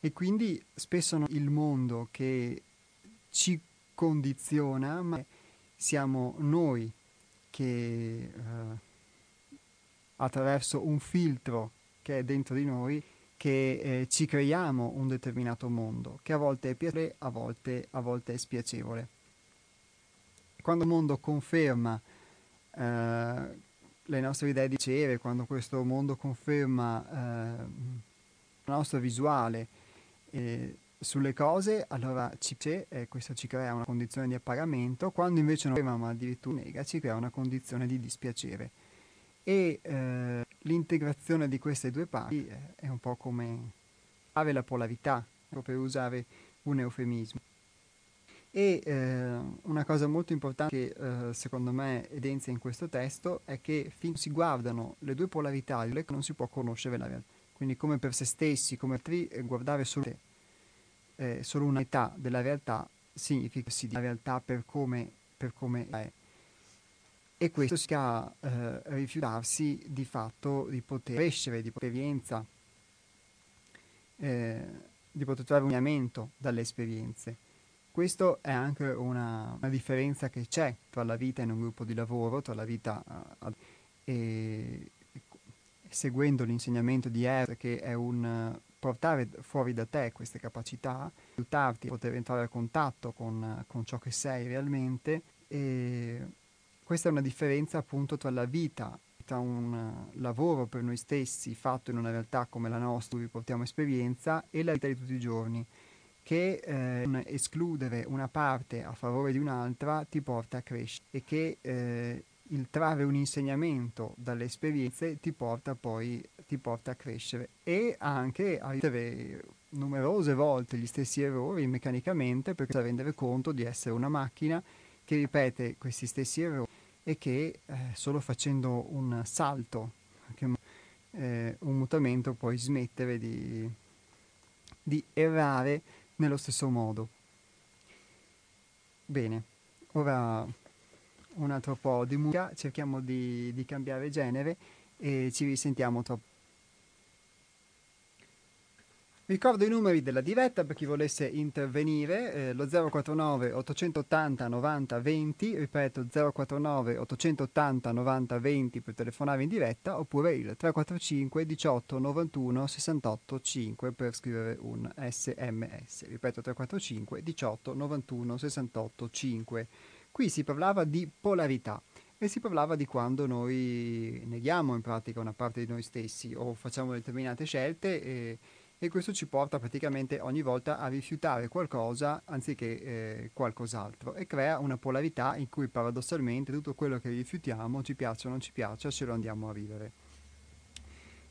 E quindi spesso il mondo che ci condiziona, ma siamo noi che eh, attraverso un filtro che è dentro di noi che eh, ci creiamo un determinato mondo, che a volte è piacevole, a volte, a volte è spiacevole. Quando il mondo conferma eh, le nostre idee di piacere, quando questo mondo conferma eh, la nostra visuale eh, sulle cose, allora ci c'è e questo ci crea una condizione di appagamento, quando invece non ma addirittura nega, ci crea una condizione di dispiacere. E eh, l'integrazione di queste due parti è un po' come fare la polarità, per usare un eufemismo. E eh, una cosa molto importante che eh, secondo me evidenzia in questo testo è che finché si guardano le due polarità non si può conoscere la realtà. Quindi come per se stessi, come altri, eh, guardare solo te eh, solo un'età della realtà significa sì, la realtà per come, per come è. E questo significa eh, rifiutarsi di fatto di poter crescere, di esperienza, eh, di poter trovare un allineamento dalle esperienze. Questa è anche una, una, differenza che c'è tra la vita in un gruppo di lavoro, tra la vita uh, e, seguendo l'insegnamento di R, che è un portare fuori da te queste capacità, aiutarti a poter entrare a contatto con, con ciò che sei realmente. E questa è una differenza appunto tra la vita, tra un lavoro per noi stessi fatto in una realtà come la nostra, dove portiamo esperienza, e la vita di tutti i giorni, che eh, escludere una parte a favore di un'altra ti porta a crescere e che eh, il trarre un insegnamento dalle esperienze ti porta poi ti porta a crescere e anche a ripetere numerose volte gli stessi errori meccanicamente perché rendere conto di essere una macchina che ripete questi stessi errori e che eh, solo facendo un salto, eh, un mutamento puoi smettere di, di errare nello stesso modo. Bene, ora un altro po' di musica, cerchiamo di, di cambiare genere e ci risentiamo tra Ricordo i numeri della diretta per chi volesse intervenire, eh, lo 049 880 90 20, ripeto 049 880 90 20 per telefonare in diretta, oppure il 345 18 91 68 5 per scrivere un sms. Ripeto 345 18 91 68 5. Qui si parlava di polarità e si parlava di quando noi neghiamo in pratica una parte di noi stessi o facciamo determinate scelte e e questo ci porta praticamente ogni volta a rifiutare qualcosa anziché eh, qualcos'altro e crea una polarità in cui paradossalmente tutto quello che rifiutiamo, ci piaccia o non ci piaccia, ce lo andiamo a vivere.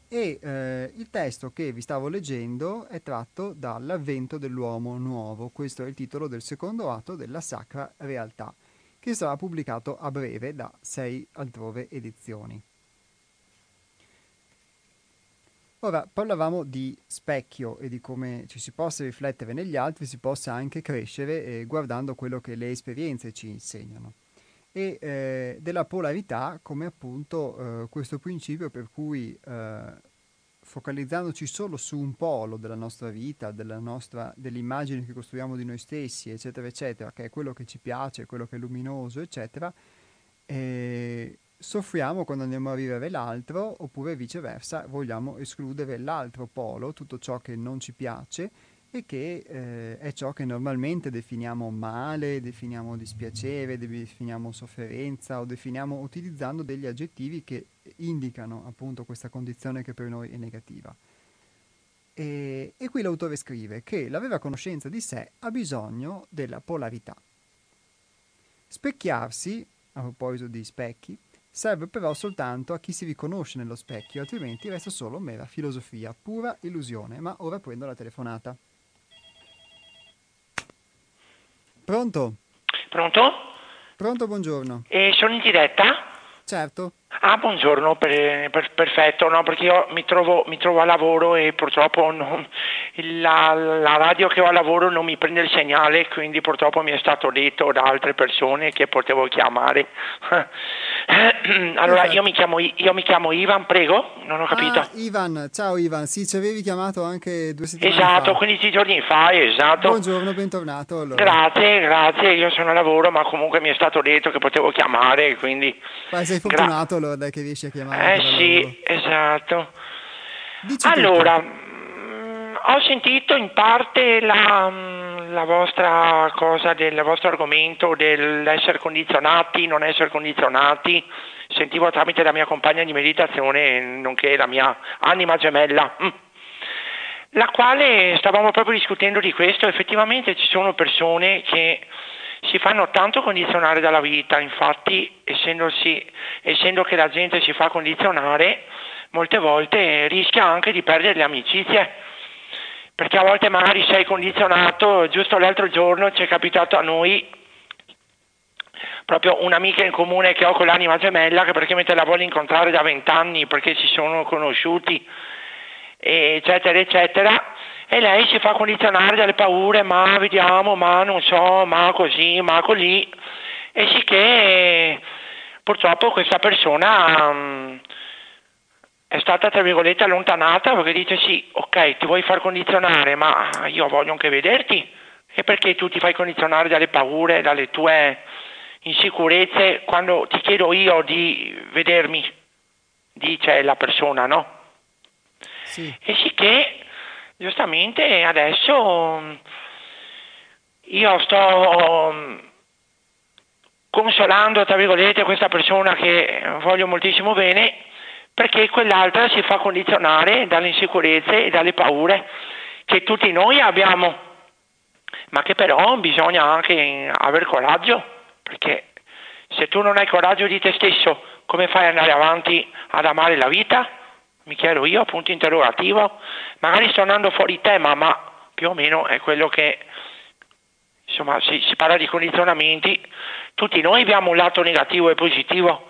E eh, il testo che vi stavo leggendo è tratto dall'avvento dell'uomo nuovo, questo è il titolo del secondo atto della Sacra Realtà, che sarà pubblicato a breve da sei altrove edizioni. Ora, parlavamo di specchio e di come ci si possa riflettere negli altri, si possa anche crescere eh, guardando quello che le esperienze ci insegnano. E eh, della polarità come appunto eh, questo principio per cui eh, focalizzandoci solo su un polo della nostra vita, della nostra, dell'immagine che costruiamo di noi stessi, eccetera, eccetera, che è quello che ci piace, quello che è luminoso, eccetera, eh, soffriamo quando andiamo a vivere l'altro oppure viceversa vogliamo escludere l'altro polo, tutto ciò che non ci piace e che eh, è ciò che normalmente definiamo male, definiamo dispiacere, definiamo sofferenza o definiamo utilizzando degli aggettivi che indicano appunto questa condizione che per noi è negativa. E, e qui l'autore scrive che la vera conoscenza di sé ha bisogno della polarità. Specchiarsi, a proposito di specchi, serve però soltanto a chi si riconosce nello specchio, altrimenti resta solo mera filosofia, pura illusione. Ma ora prendo la telefonata. Pronto? Pronto? Pronto, buongiorno. Eh, sono in diretta? Certo. Ah, buongiorno, per, per, perfetto, no, perché io mi trovo, mi trovo, a lavoro e purtroppo non, la, la, radio che ho a lavoro non mi prende il segnale, quindi purtroppo mi è stato detto da altre persone che potevo chiamare. [CLEARS THROAT] allora, io mi, chiamo, io mi, chiamo, Ivan, prego, non ho capito. Ah, Ivan, ciao Ivan, sì, ci avevi chiamato anche due settimane esatto, fa. 15 giorni fa, esatto. Buongiorno, bentornato. Allora. Grazie, grazie, io sono a lavoro, ma comunque mi è stato detto che potevo chiamare, quindi... Ma sei fortunato Gra- allora che riesci a chiamare. Eh sì, esatto. Dici allora, mh, ho sentito in parte la, la vostra cosa, del vostro argomento dell'essere condizionati, non essere condizionati. Sentivo tramite la mia compagna di meditazione, nonché la mia anima gemella. Mm la quale stavamo proprio discutendo di questo, effettivamente ci sono persone che si fanno tanto condizionare dalla vita, infatti essendo che la gente si fa condizionare, molte volte rischia anche di perdere le amicizie, perché a volte magari sei condizionato, giusto l'altro giorno ci è capitato a noi proprio un'amica in comune che ho con l'anima gemella che praticamente la vuole incontrare da vent'anni perché si sono conosciuti eccetera eccetera e lei si fa condizionare dalle paure, ma vediamo, ma non so, ma così, ma così, e sì che purtroppo questa persona um, è stata tra virgolette allontanata perché dice sì, ok, ti vuoi far condizionare, ma io voglio anche vederti, e perché tu ti fai condizionare dalle paure, dalle tue insicurezze quando ti chiedo io di vedermi, dice la persona, no? Sì. E sì che giustamente adesso mm, io sto mm, consolando, tra virgolette, questa persona che voglio moltissimo bene, perché quell'altra si fa condizionare dalle insicurezze e dalle paure che tutti noi abbiamo, ma che però bisogna anche avere coraggio, perché se tu non hai coraggio di te stesso, come fai ad andare avanti ad amare la vita? Mi chiedo io, punto interrogativo, magari sto andando fuori tema, ma più o meno è quello che, insomma, si, si parla di condizionamenti, tutti noi abbiamo un lato negativo e positivo,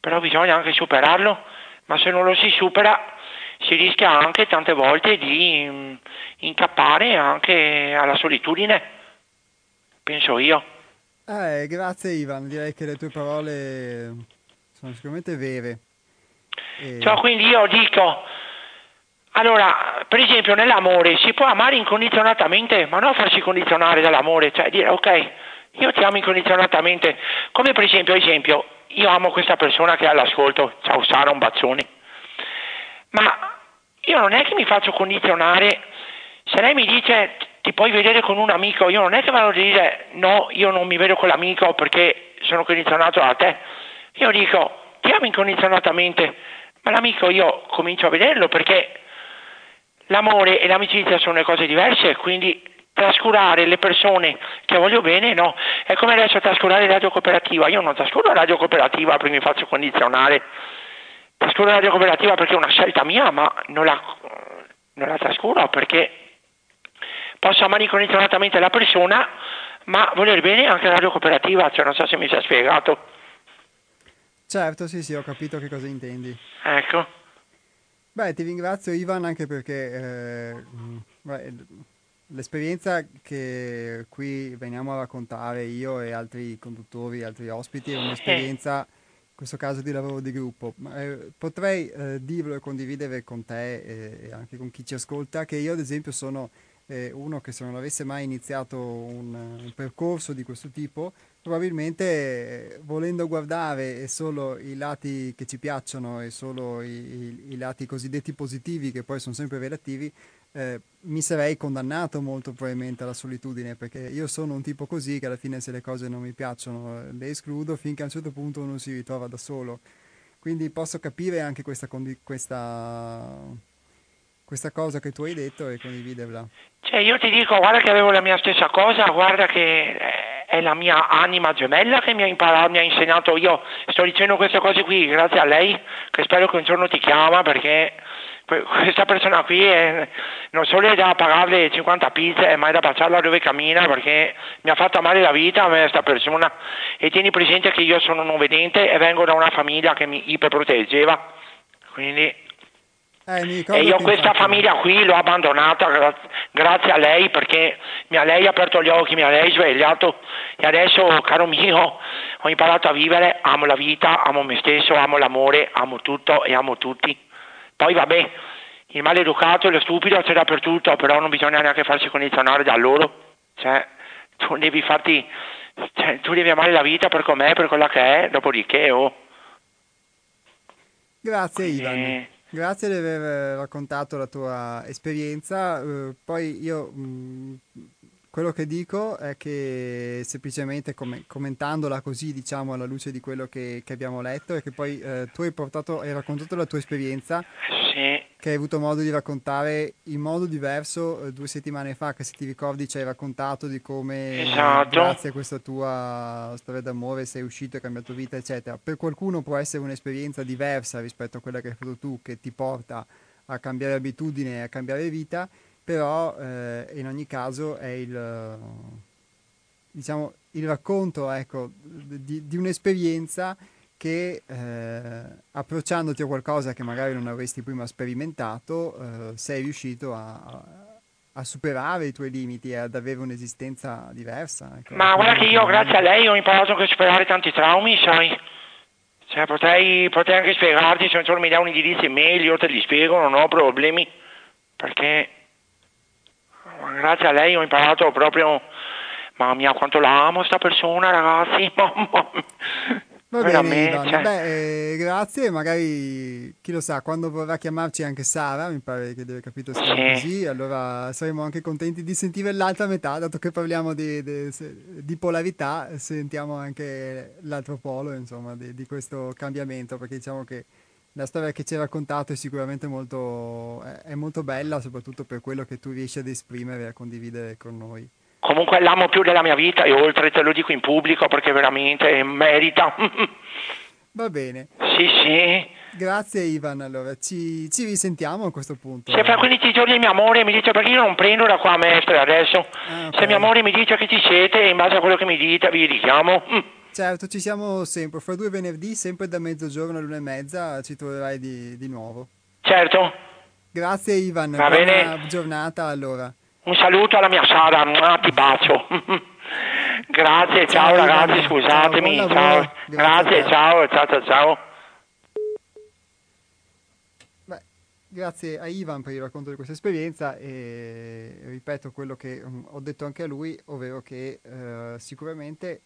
però bisogna anche superarlo, ma se non lo si supera si rischia anche tante volte di mm, incappare anche alla solitudine, penso io. Eh, grazie Ivan, direi che le tue parole sono sicuramente vere. E... Cioè, quindi io dico, allora, per esempio nell'amore si può amare incondizionatamente, ma non farsi condizionare dall'amore, cioè dire ok, io ti amo incondizionatamente, come per esempio, esempio, io amo questa persona che è all'ascolto, ciao Sara, un bacione, ma io non è che mi faccio condizionare, se lei mi dice ti puoi vedere con un amico, io non è che vado a dire no, io non mi vedo con l'amico perché sono condizionato da te, io dico ti amo incondizionatamente, ma l'amico io comincio a vederlo perché l'amore e l'amicizia sono cose diverse, quindi trascurare le persone che voglio bene no. È come adesso trascurare radio cooperativa, io non trascuro radio cooperativa perché mi faccio condizionare, trascuro radio cooperativa perché è una scelta mia, ma non la, non la trascuro perché posso amare incondizionatamente la persona, ma voler bene anche la radio cooperativa, cioè non so se mi sia spiegato. Certo, sì, sì, ho capito che cosa intendi. Ecco. Beh, ti ringrazio Ivan anche perché eh, beh, l'esperienza che qui veniamo a raccontare io e altri conduttori, altri ospiti, è un'esperienza, in questo caso di lavoro di gruppo. Eh, potrei eh, dirlo e condividere con te e anche con chi ci ascolta che io ad esempio sono eh, uno che se non avesse mai iniziato un, un percorso di questo tipo probabilmente volendo guardare solo i lati che ci piacciono e solo i, i, i lati cosiddetti positivi che poi sono sempre relativi, eh, mi sarei condannato molto probabilmente alla solitudine perché io sono un tipo così che alla fine se le cose non mi piacciono le escludo finché a un certo punto uno si ritrova da solo. Quindi posso capire anche questa, questa, questa cosa che tu hai detto e condividerla. Cioè io ti dico, guarda che avevo la mia stessa cosa, guarda che... Eh è la mia anima gemella che mi ha imparato, mi ha insegnato io. Sto dicendo queste cose qui grazie a lei, che spero che un giorno ti chiama perché questa persona qui è, non solo è da pagarle 50 pizze, ma è da baciarla dove cammina perché mi ha fatto male la vita questa persona. E tieni presente che io sono non vedente e vengo da una famiglia che mi iperproteggeva. Quindi eh, e io questa famiglia qui l'ho abbandonata gra- grazie a lei perché mi ha lei aperto gli occhi, mi ha lei svegliato e adesso, caro mio, ho imparato a vivere, amo la vita, amo me stesso, amo l'amore, amo tutto e amo tutti. Poi vabbè, il maleducato e lo stupido c'è dappertutto, però non bisogna neanche farsi condizionare da loro. Cioè, tu devi farti, cioè, tu devi amare la vita per com'è, per quella che è, dopodiché oh. Grazie Ivan. Grazie di aver raccontato la tua esperienza. Uh, poi io mh, mm, quello che dico è che semplicemente com- commentandola così, diciamo, alla luce di quello che, che abbiamo letto, è che poi eh, tu hai, portato, hai raccontato la tua esperienza sì. che hai avuto modo di raccontare in modo diverso eh, due settimane fa, che se ti ricordi ci hai raccontato di come esatto. grazie a questa tua storia d'amore sei uscito e hai cambiato vita, eccetera. Per qualcuno può essere un'esperienza diversa rispetto a quella che hai fatto tu, che ti porta a cambiare abitudine e a cambiare vita però eh, in ogni caso è il, diciamo, il racconto ecco, di, di, un'esperienza che eh, approcciandoti a qualcosa che magari non avresti prima sperimentato, eh, sei riuscito a, a, superare i tuoi limiti e ad avere un'esistenza diversa. Ecco. Ma guarda che io grazie a lei ho imparato anche a superare tanti traumi, sai. Cioè, potrei, potrei anche spiegarti, se non mi dai un indirizzo email io te li spiego, non ho problemi, perché grazie a lei ho imparato proprio, mamma mia quanto la amo sta persona ragazzi, [LAUGHS] Va bene, Ivan. Cioè... Beh, eh, grazie. Magari chi lo sa, quando vorrà chiamarci anche Sara, mi pare che deve capito sia sì. così, allora saremo anche contenti di sentire l'altra metà, dato che parliamo di, di, di polarità, sentiamo anche l'altro polo, insomma, di, di, questo cambiamento, perché diciamo che la storia che ci hai raccontato è sicuramente molto, è molto bella, soprattutto per quello che tu riesci ad esprimere e a condividere con noi. Comunque l'amo più della mia vita e oltre te lo dico in pubblico perché veramente merita. Va bene. Sì, sì. Grazie Ivan, allora ci, ci risentiamo a questo punto. Se fra 15 giorni mio amore mi dice perché io non prendo da qua mestre adesso, ah, okay. se mio amore mi dice che ci siete in base a quello che mi dite vi richiamo. Certo, ci siamo sempre, fra due venerdì, sempre da mezzogiorno all'una e mezza, ci troverai di, di nuovo. Certo. Grazie Ivan, Va buona bene. giornata allora. Un saluto alla mia Sara, ti bacio. [LAUGHS] Grazie, ciao, ciao ragazzi, scusatemi, ciao. ciao. Grazie, ciao, ciao, ciao, ciao. Beh, grazie a Ivan per il racconto di questa esperienza e ripeto quello che um, ho detto anche a lui, ovvero che uh, sicuramente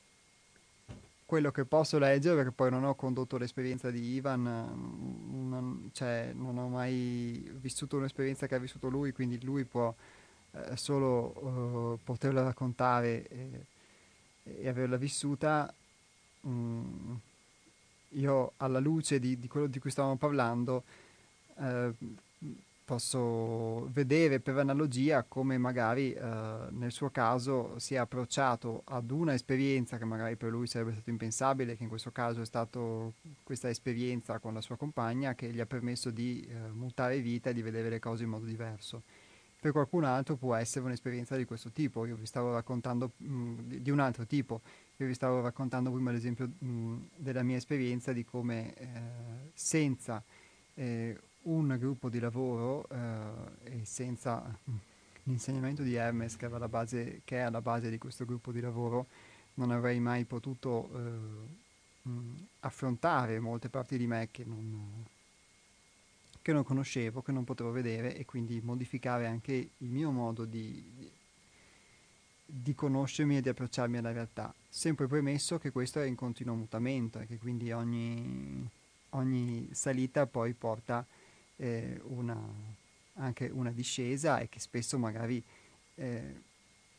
quello che posso leggere, perché poi non ho condotto l'esperienza di Ivan, non, cioè, non ho mai vissuto un'esperienza che ha vissuto lui, quindi lui può eh, solo uh, poterla raccontare e, e averla vissuta. Mm, io alla luce di, di, quello di cui stavamo parlando eh, posso vedere per analogia come magari eh, nel suo caso si è approcciato ad una esperienza che magari per lui sarebbe stato impensabile, che in questo caso è stata questa esperienza con la sua compagna che gli ha permesso di eh, mutare vita e di vedere le cose in modo diverso. Per qualcun altro può essere un'esperienza di questo tipo, io vi stavo raccontando mh, mm, di un altro tipo, io vi stavo raccontando prima l'esempio mh, mm, della mia esperienza di come eh, senza eh, un gruppo di lavoro eh, e senza l'insegnamento di Hermes che, base, che, è alla base di questo gruppo di lavoro non avrei mai potuto eh, mh, affrontare molte parti di me che non, che non conoscevo, che non potevo vedere e quindi modificare anche il mio modo di, di, di conoscermi e di approcciarmi alla realtà, sempre premesso che questo è in continuo mutamento e che quindi ogni, ogni salita poi porta a eh, una, anche una discesa e che spesso magari eh,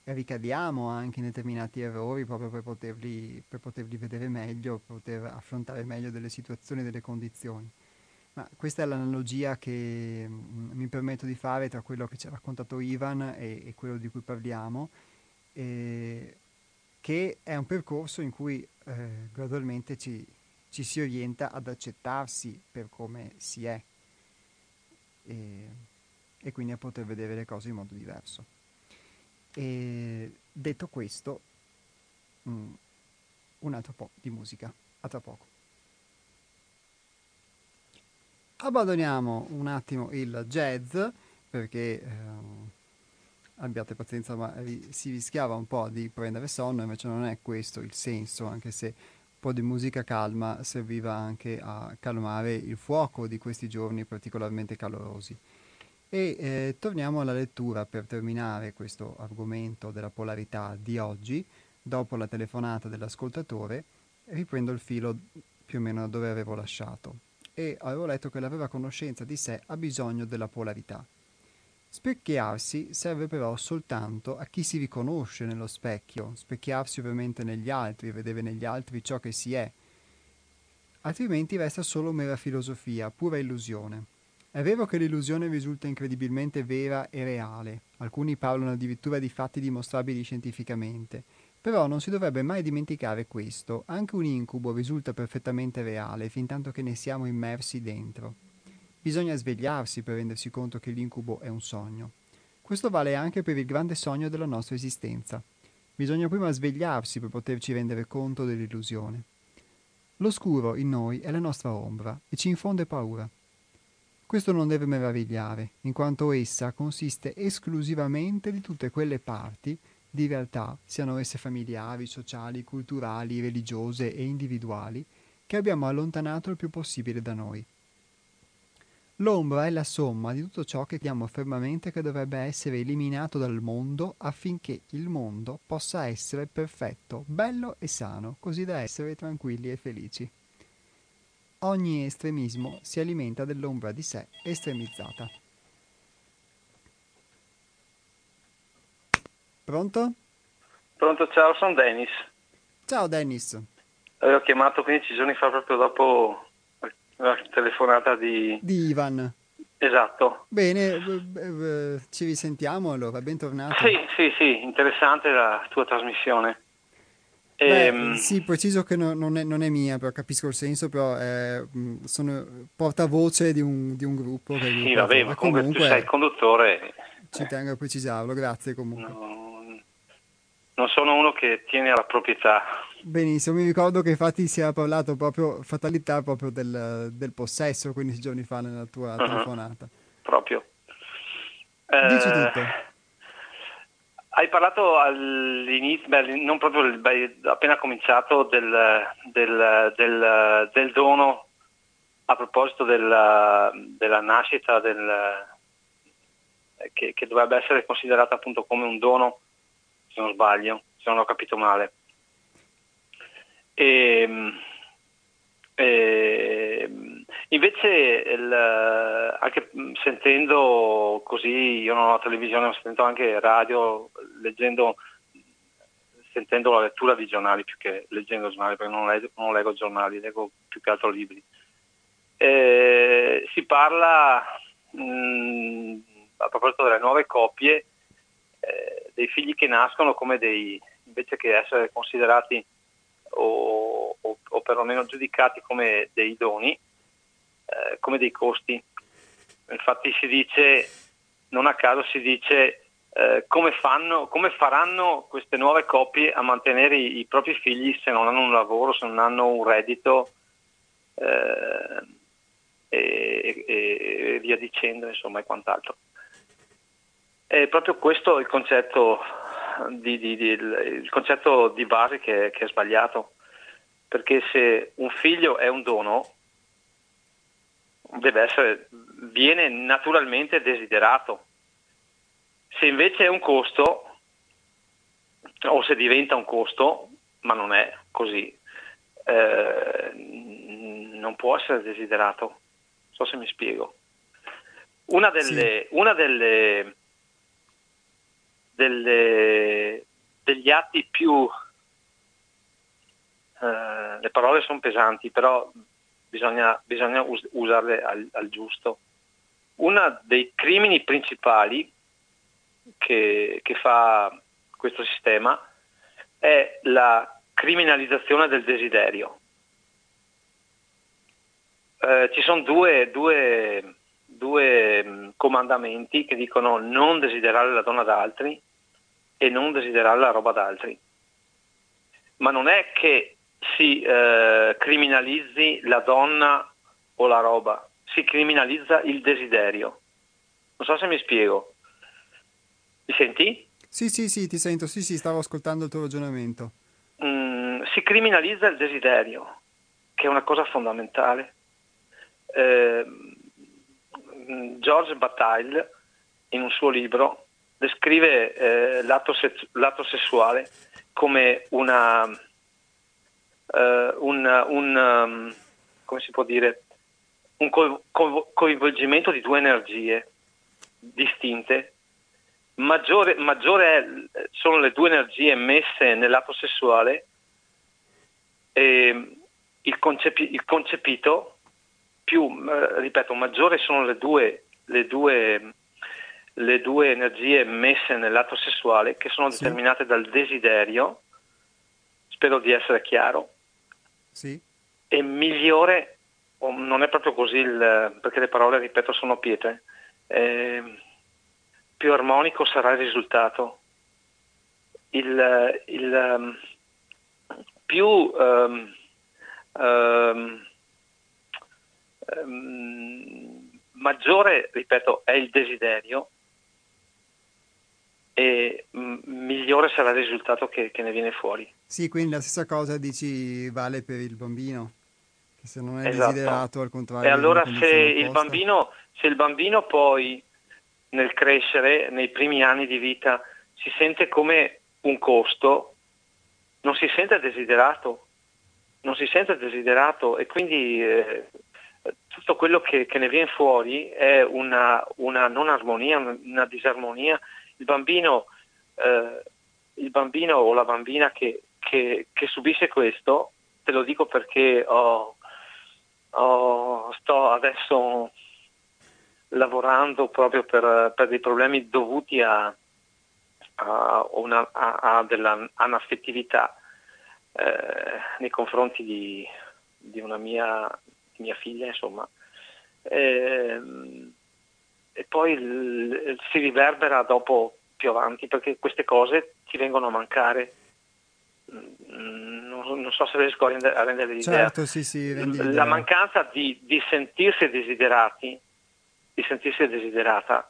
ricadiamo anche in determinati errori proprio per poterli, per poterli vedere meglio, per poter affrontare meglio delle situazioni, delle condizioni. Ma questa è l'analogia che mh, mm, mi permetto di fare tra quello che ci ha raccontato Ivan e, e quello di cui parliamo. E che è un percorso in cui eh, gradualmente ci, ci, si orienta ad accettarsi per come si è e, e quindi a poter vedere le cose in modo diverso. E detto questo, mh, mm, un altro po' di musica. A tra poco. Abbandoniamo un attimo il jazz perché eh, abbiate pazienza, ma si rischiava un po' di prendere sonno, invece non è questo il senso, anche se po' di musica calma serviva anche a calmare il fuoco di questi giorni particolarmente calorosi. E eh, torniamo alla lettura per terminare questo argomento della polarità di oggi. Dopo la telefonata dell'ascoltatore, riprendo il filo più o meno da dove avevo lasciato. E avevo letto che la vera conoscenza di sé ha bisogno della polarità. Specchiarsi serve però soltanto a chi si riconosce nello specchio, specchiarsi ovviamente negli altri, vedere negli altri ciò che si è. Altrimenti resta solo mera filosofia, pura illusione. È vero che l'illusione risulta incredibilmente vera e reale, alcuni parlano addirittura di fatti dimostrabili scientificamente, però non si dovrebbe mai dimenticare questo, anche un incubo risulta perfettamente reale fin tanto che ne siamo immersi dentro. Bisogna svegliarsi per rendersi conto che l'incubo è un sogno. Questo vale anche per il grande sogno della nostra esistenza. Bisogna prima svegliarsi per poterci rendere conto dell'illusione. L'oscuro in noi è la nostra ombra e ci infonde paura. Questo non deve meravigliare, in quanto essa consiste esclusivamente di tutte quelle parti di realtà, siano esse familiari, sociali, culturali, religiose e individuali, che abbiamo allontanato il più possibile da noi. L'ombra è la somma di tutto ciò che crediamo fermamente che dovrebbe essere eliminato dal mondo affinché il mondo possa essere perfetto, bello e sano, così da essere tranquilli e felici. Ogni estremismo si alimenta dell'ombra di sé estremizzata. Pronto? Pronto, ciao, sono Dennis. Ciao Dennis. Avevo chiamato 15 giorni fa proprio dopo la telefonata di... Di Ivan. Esatto. Bene, ci risentiamo allora, bentornato. Sì, sì, sì, interessante la tua trasmissione. Beh, ehm... Sì, preciso che no, non, è, non, è, mia, però capisco il senso, però è, sono portavoce di un, di un gruppo. Che sì, vabbè, ma comunque, comunque tu sei il conduttore. Ci tengo a precisarlo, grazie comunque. No, non sono uno che tiene alla proprietà. Benissimo, mi ricordo che infatti si era parlato proprio, fatalità proprio del, del possesso 15 giorni fa nella tua uh-huh. telefonata. Proprio. Dici eh, tutto. Hai parlato all'inizio, beh, non proprio beh, appena cominciato del, del, del, del, dono a proposito della, della nascita del, che, che, dovrebbe essere considerata appunto come un dono, se non sbaglio, se non ho capito male. E, ehm, e, ehm, invece il, anche sentendo così, io non ho televisione, ma sento anche radio, leggendo, sentendo la lettura di giornali più che leggendo giornali, perché non leggo, non leggo giornali, leggo più che altro libri. E, si parla mh, a proposito delle nuove coppie, eh, dei figli che nascono come dei, invece che essere considerati o, o, o perlomeno giudicati come dei doni, eh, come dei costi. Infatti si dice, non a caso si dice eh, come, fanno, come, faranno queste nuove coppie a mantenere i, i, propri figli se non hanno un lavoro, se non hanno un reddito eh, e, e, via dicendo, insomma, e quant'altro. È proprio questo il concetto di, di, di, il concetto di base che, che, è sbagliato, perché se un figlio è un dono, deve essere, viene naturalmente desiderato. Se invece è un costo, o se diventa un costo, ma non è così, eh, non può essere desiderato. Non so se mi spiego. Una delle, sì. una delle delle, degli atti più... Eh, le parole sono pesanti, però bisogna, bisogna us- usarle al, al giusto. Uno dei crimini principali che, che, fa questo sistema è la criminalizzazione del desiderio. Eh, ci sono due, due, due mm, comandamenti che dicono non desiderare la donna d'altri e non desiderare la roba d'altri. Ma non è che si eh, criminalizzi la donna o la roba, si criminalizza il desiderio. Non so se mi spiego. Mi senti? Sì, sì, sì, ti sento, sì, sì, stavo ascoltando il tuo ragionamento. Mm, si criminalizza il desiderio, che è una cosa fondamentale. Eh, George Bataille, in un suo libro, descrive eh, l'atto, se- l'atto, sessuale come una, uh, un, un um, come si può dire, un co- co- coinvolgimento di due energie distinte. Maggiore, maggiore è, sono le due energie messe nell'atto sessuale, e il, concepi, il concepito, più, eh, ripeto, maggiore sono le due, le, due, le due, energie messe nell'atto sessuale che sono sì. determinate dal desiderio, spero di essere chiaro, sì. e migliore, non è proprio così, il, perché le parole, ripeto, sono pietre. Eh, più armonico sarà il risultato. Il, il um, più um, um, maggiore, ripeto, è il desiderio e m- migliore sarà il risultato che, che, ne viene fuori. Sì, quindi la stessa cosa dici vale per il bambino, che se non è esatto. desiderato al contrario. E allora se il, bambino, se il bambino poi nel crescere, nei primi anni di vita, si sente come un costo, non si sente desiderato, non si sente desiderato e quindi eh, tutto quello che, che, ne viene fuori è una, una non armonia, una disarmonia. Il bambino, eh, il bambino o la bambina che, che, che, subisce questo, te lo dico perché ho, ho, sto adesso lavorando proprio per, per dei problemi dovuti a, a, una, a, a dell'anaffettività eh, nei confronti di, di una mia, mia, figlia, insomma. E, e poi il, si riverbera dopo più avanti perché queste cose ti vengono a mancare. Mm, non, non so se riesco a rendere, a rendere l'idea. Certo, sì, sì, La mancanza di, di sentirsi desiderati di sentirsi desiderata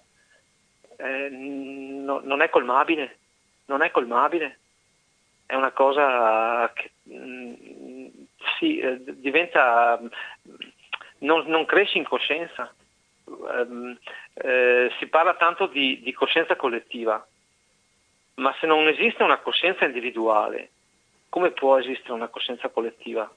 eh, no, non è colmabile, non è colmabile, è una cosa che mh, mm, sì, eh, diventa, non, non cresce in coscienza. Um, eh, si parla tanto di, di coscienza collettiva, ma se non esiste una coscienza individuale, come può esistere una coscienza collettiva?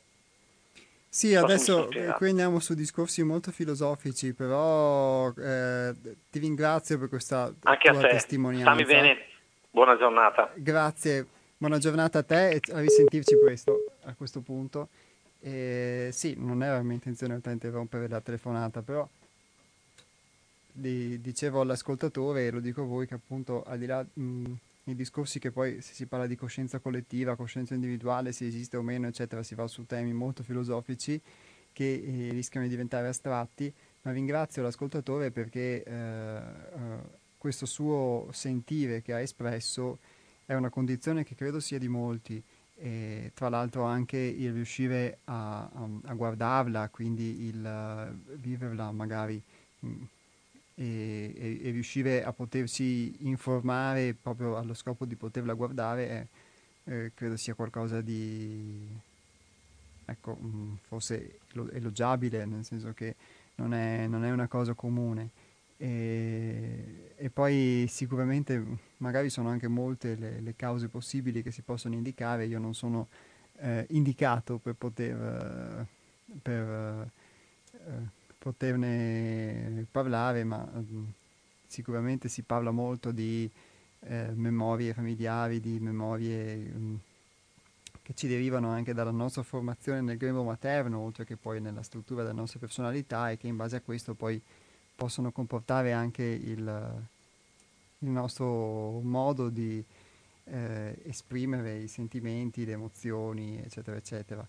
Sì, adesso qui andiamo su discorsi molto filosofici, però eh, ti ringrazio per questa Anche tua a te. testimonianza. Stammi bene, buona giornata. Grazie, buona giornata a te e a risentirci presto a questo punto. E, sì, non era la mia intenzione interrompere la telefonata, però di, dicevo all'ascoltatore, e lo dico a voi, che appunto al di là... Mh, i discorsi che poi se si parla di coscienza collettiva, coscienza individuale, se esiste o meno, eccetera, si va su temi molto filosofici che eh, rischiano di diventare astratti, ma ringrazio l'ascoltatore perché eh, eh, questo suo sentire che ha espresso è una condizione che credo sia di molti e tra l'altro anche il riuscire a, a, a guardarla, quindi il uh, viverla magari mh, e, e, e, riuscire a potersi informare proprio allo scopo di poterla guardare è, eh, credo sia qualcosa di ecco, mh, mm, forse elogiabile, nel senso che non è, non è una cosa comune. E, e, poi sicuramente magari sono anche molte le, le, cause possibili che si possono indicare, io non sono eh, indicato per poter... Eh, per, eh, poterne parlare, ma um, sicuramente si parla molto di eh, memorie familiari, di memorie um, che ci derivano anche dalla nostra formazione nel grembo materno, oltre che poi nella struttura della nostra personalità e che in base a questo poi possono comportare anche il, il nostro modo di, eh, esprimere i sentimenti, le emozioni, eccetera, eccetera.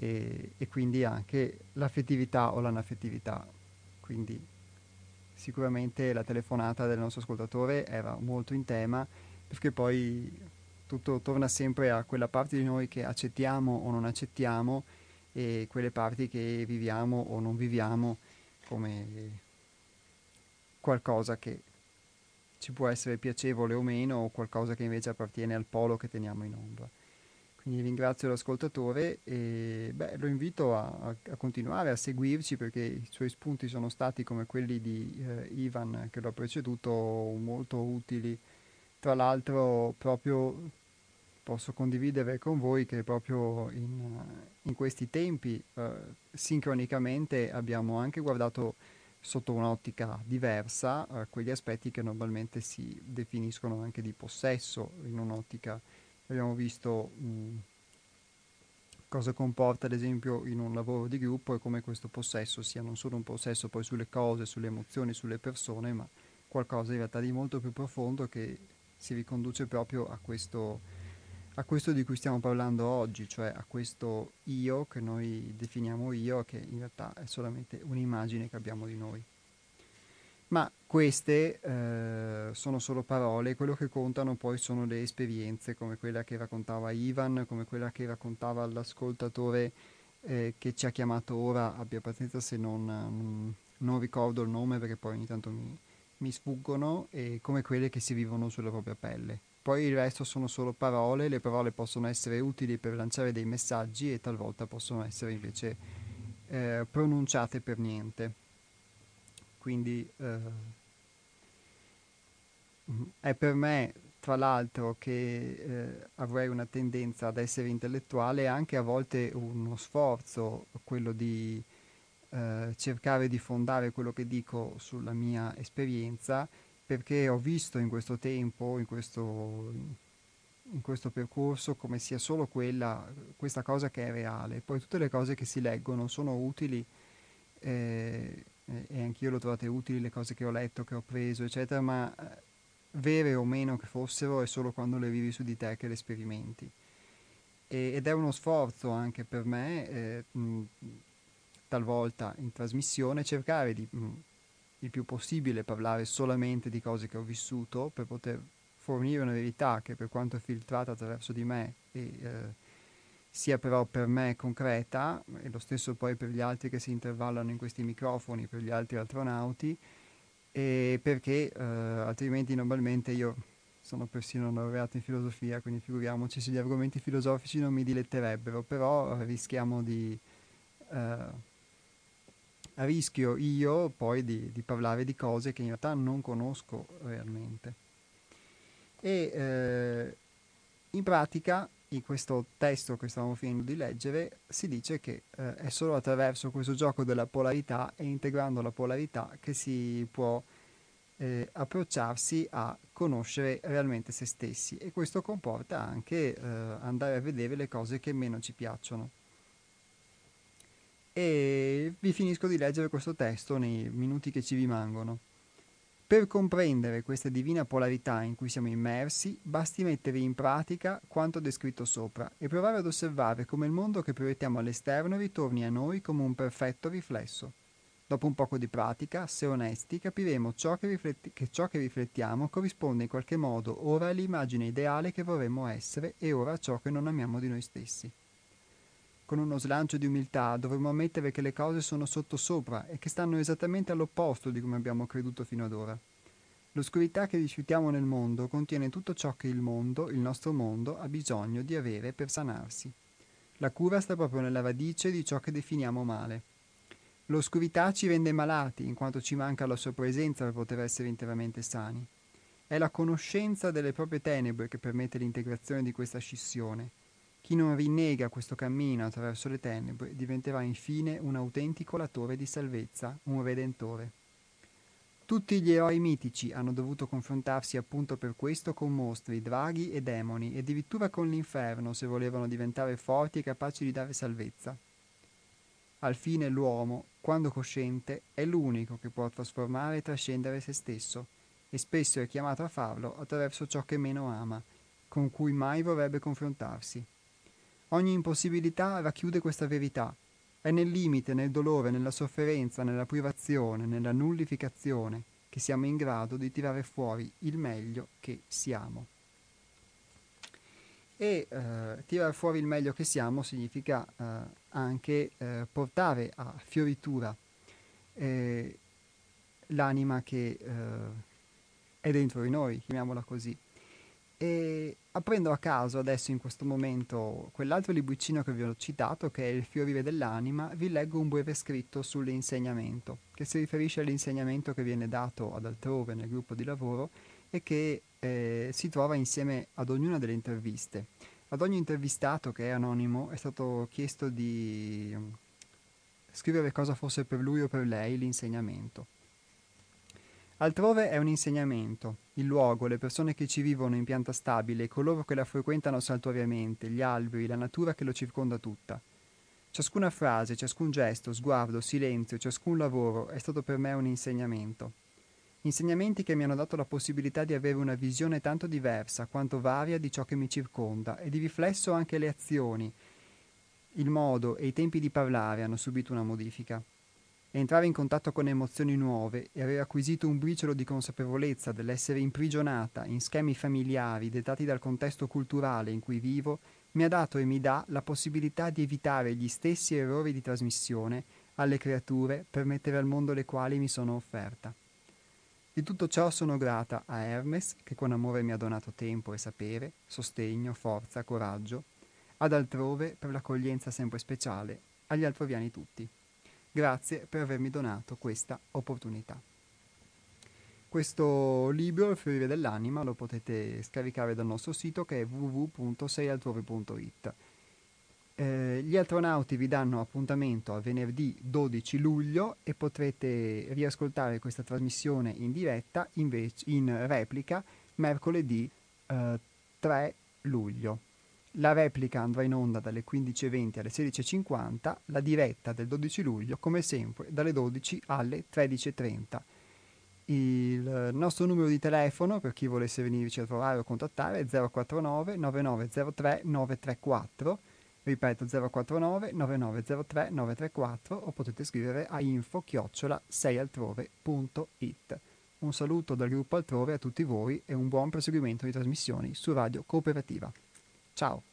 E, e quindi anche l'affettività o l'anaffettività. Quindi sicuramente la telefonata del nostro ascoltatore era molto in tema perché poi tutto torna sempre a quella parte di noi che accettiamo o non accettiamo e quelle parti che viviamo o non viviamo come qualcosa che ci può essere piacevole o meno o qualcosa che invece appartiene al polo che teniamo in ombra. Quindi ringrazio l'ascoltatore e beh, lo invito a, a, continuare a seguirci perché i suoi spunti sono stati come quelli di eh, Ivan che l'ho preceduto molto utili. Tra l'altro proprio posso condividere con voi che proprio in, in questi tempi eh, sincronicamente abbiamo anche guardato sotto un'ottica diversa eh, quegli aspetti che normalmente si definiscono anche di possesso in un'ottica abbiamo visto mh, cosa comporta ad esempio in un lavoro di gruppo e come questo possesso sia non solo un possesso poi sulle cose, sulle emozioni, sulle persone, ma qualcosa in realtà di molto più profondo che si riconduce proprio a questo, a questo di cui stiamo parlando oggi, cioè a questo io che noi definiamo io, che in realtà è solamente un'immagine che abbiamo di noi. Ma queste eh, sono solo parole, quello che contano poi sono le esperienze, come quella che raccontava Ivan, come quella che raccontava l'ascoltatore eh, che ci ha chiamato ora, abbia pazienza se non, non, non, ricordo il nome perché poi ogni tanto mi, mi sfuggono, e come quelle che si vivono sulla propria pelle. Poi il resto sono solo parole, le parole possono essere utili per lanciare dei messaggi e talvolta possono essere invece eh, pronunciate per niente quindi eh, è per me tra l'altro che eh, avrei una tendenza ad essere intellettuale anche a volte uno sforzo quello di eh, cercare di fondare quello che dico sulla mia esperienza perché ho visto in questo tempo in questo, in questo percorso come sia solo quella questa cosa che è reale. Poi tutte le cose che si leggono sono utili eh, e anch'io l'ho trovate utili le cose che ho letto, che ho preso, eccetera, ma eh, vere o meno che fossero è solo quando le vivi su di te che le sperimenti. E, ed è uno sforzo anche per me, eh, mh, talvolta in trasmissione, cercare di mh, il più possibile parlare solamente di cose che ho vissuto per poter fornire una verità che per quanto è filtrata attraverso di me e eh, sia però per me concreta, e lo stesso poi per gli altri che si intervallano in questi microfoni, per gli altri astronauti, e perché eh, altrimenti normalmente io sono persino laureato in filosofia, quindi figuriamoci se gli argomenti filosofici non mi diletterebbero, però rischiamo di... Eh, rischio io poi di, di, parlare di cose che in realtà non conosco realmente. E eh, in pratica in questo testo che stavamo finendo di leggere si dice che eh, è solo attraverso questo gioco della polarità e integrando la polarità che si può eh, approcciarsi a conoscere realmente se stessi e questo comporta anche eh, andare a vedere le cose che meno ci piacciono. E vi finisco di leggere questo testo nei minuti che ci rimangono. Per comprendere questa divina polarità in cui siamo immersi, basti mettere in pratica quanto descritto sopra e provare ad osservare come il mondo che proiettiamo all'esterno ritorni a noi come un perfetto riflesso. Dopo un poco di pratica, se onesti, capiremo ciò che, rifletti- che ciò che riflettiamo corrisponde in qualche modo ora all'immagine ideale che vorremmo essere e ora a ciò che non amiamo di noi stessi con uno slancio di umiltà dovremmo ammettere che le cose sono sottosopra e che stanno esattamente all'opposto di come abbiamo creduto fino ad ora. L'oscurità che rifiutiamo nel mondo contiene tutto ciò che il mondo, il nostro mondo, ha bisogno di avere per sanarsi. La cura sta proprio nella radice di ciò che definiamo male. L'oscurità ci rende malati in quanto ci manca la sua presenza per poter essere interamente sani. È la conoscenza delle proprie tenebre che permette l'integrazione di questa scissione chi non rinnega questo cammino attraverso le tenebre diventerà infine un autentico latore di salvezza, un redentore. Tutti gli eroi mitici hanno dovuto confrontarsi appunto per questo con mostri, draghi e demoni, e addirittura con l'inferno se volevano diventare forti e capaci di dare salvezza. Al fine l'uomo, quando cosciente, è l'unico che può trasformare e trascendere se stesso, e spesso è chiamato a farlo attraverso ciò che meno ama, con cui mai vorrebbe confrontarsi. Ogni impossibilità racchiude questa verità. È nel limite, nel dolore, nella sofferenza, nella privazione, nella nullificazione che siamo in grado di tirare fuori il meglio che siamo. E eh, tirare fuori il meglio che siamo significa eh, anche eh, portare a fioritura eh, l'anima che eh, è dentro di noi, chiamiamola così. E aprendo a caso adesso in questo momento quell'altro libricino che vi ho citato, che è Il fiorire dell'anima, vi leggo un breve scritto sull'insegnamento, che si riferisce all'insegnamento che viene dato ad altrove nel gruppo di lavoro e che eh, si trova insieme ad ognuna delle interviste. Ad ogni intervistato che è anonimo è stato chiesto di mm, scrivere cosa fosse per lui o per lei l'insegnamento. Altrove è un insegnamento, il luogo, le persone che ci vivono in pianta stabile, coloro che la frequentano saltuariamente, gli alberi, la natura che lo circonda tutta. Ciascuna frase, ciascun gesto, sguardo, silenzio, ciascun lavoro è stato per me un insegnamento. Insegnamenti che mi hanno dato la possibilità di avere una visione tanto diversa quanto varia di ciò che mi circonda e di riflesso anche le azioni, il modo e i tempi di parlare hanno subito una modifica entrare in contatto con emozioni nuove e aver acquisito un briciolo di consapevolezza dell'essere imprigionata in schemi familiari dettati dal contesto culturale in cui vivo mi ha dato e mi dà la possibilità di evitare gli stessi errori di trasmissione alle creature per mettere al mondo le quali mi sono offerta. Di tutto ciò sono grata a Hermes, che con amore mi ha donato tempo e sapere, sostegno, forza, coraggio, ad altrove per l'accoglienza sempre speciale, agli altroviani tutti. Grazie per avermi donato questa opportunità. Questo libro, Il fiorire dell'anima, lo potete scaricare dal nostro sito che è www.seialtrove.it. Eh, gli astronauti vi danno appuntamento a venerdì 12 luglio e potrete riascoltare questa trasmissione in diretta invece in replica mercoledì eh, 3 luglio. La replica andrà in onda dalle 15.20 alle 16.50, la diretta del 12 luglio come sempre dalle 12 alle 13.30. Il nostro numero di telefono per chi volesse venirci a trovare o contattare è 049 9903 934 ripeto 049 9903 934 o potete scrivere a info chiocciola 6altrove.it un saluto dal gruppo Altrove a tutti voi e un buon proseguimento di trasmissioni su Radio Cooperativa. Ciao!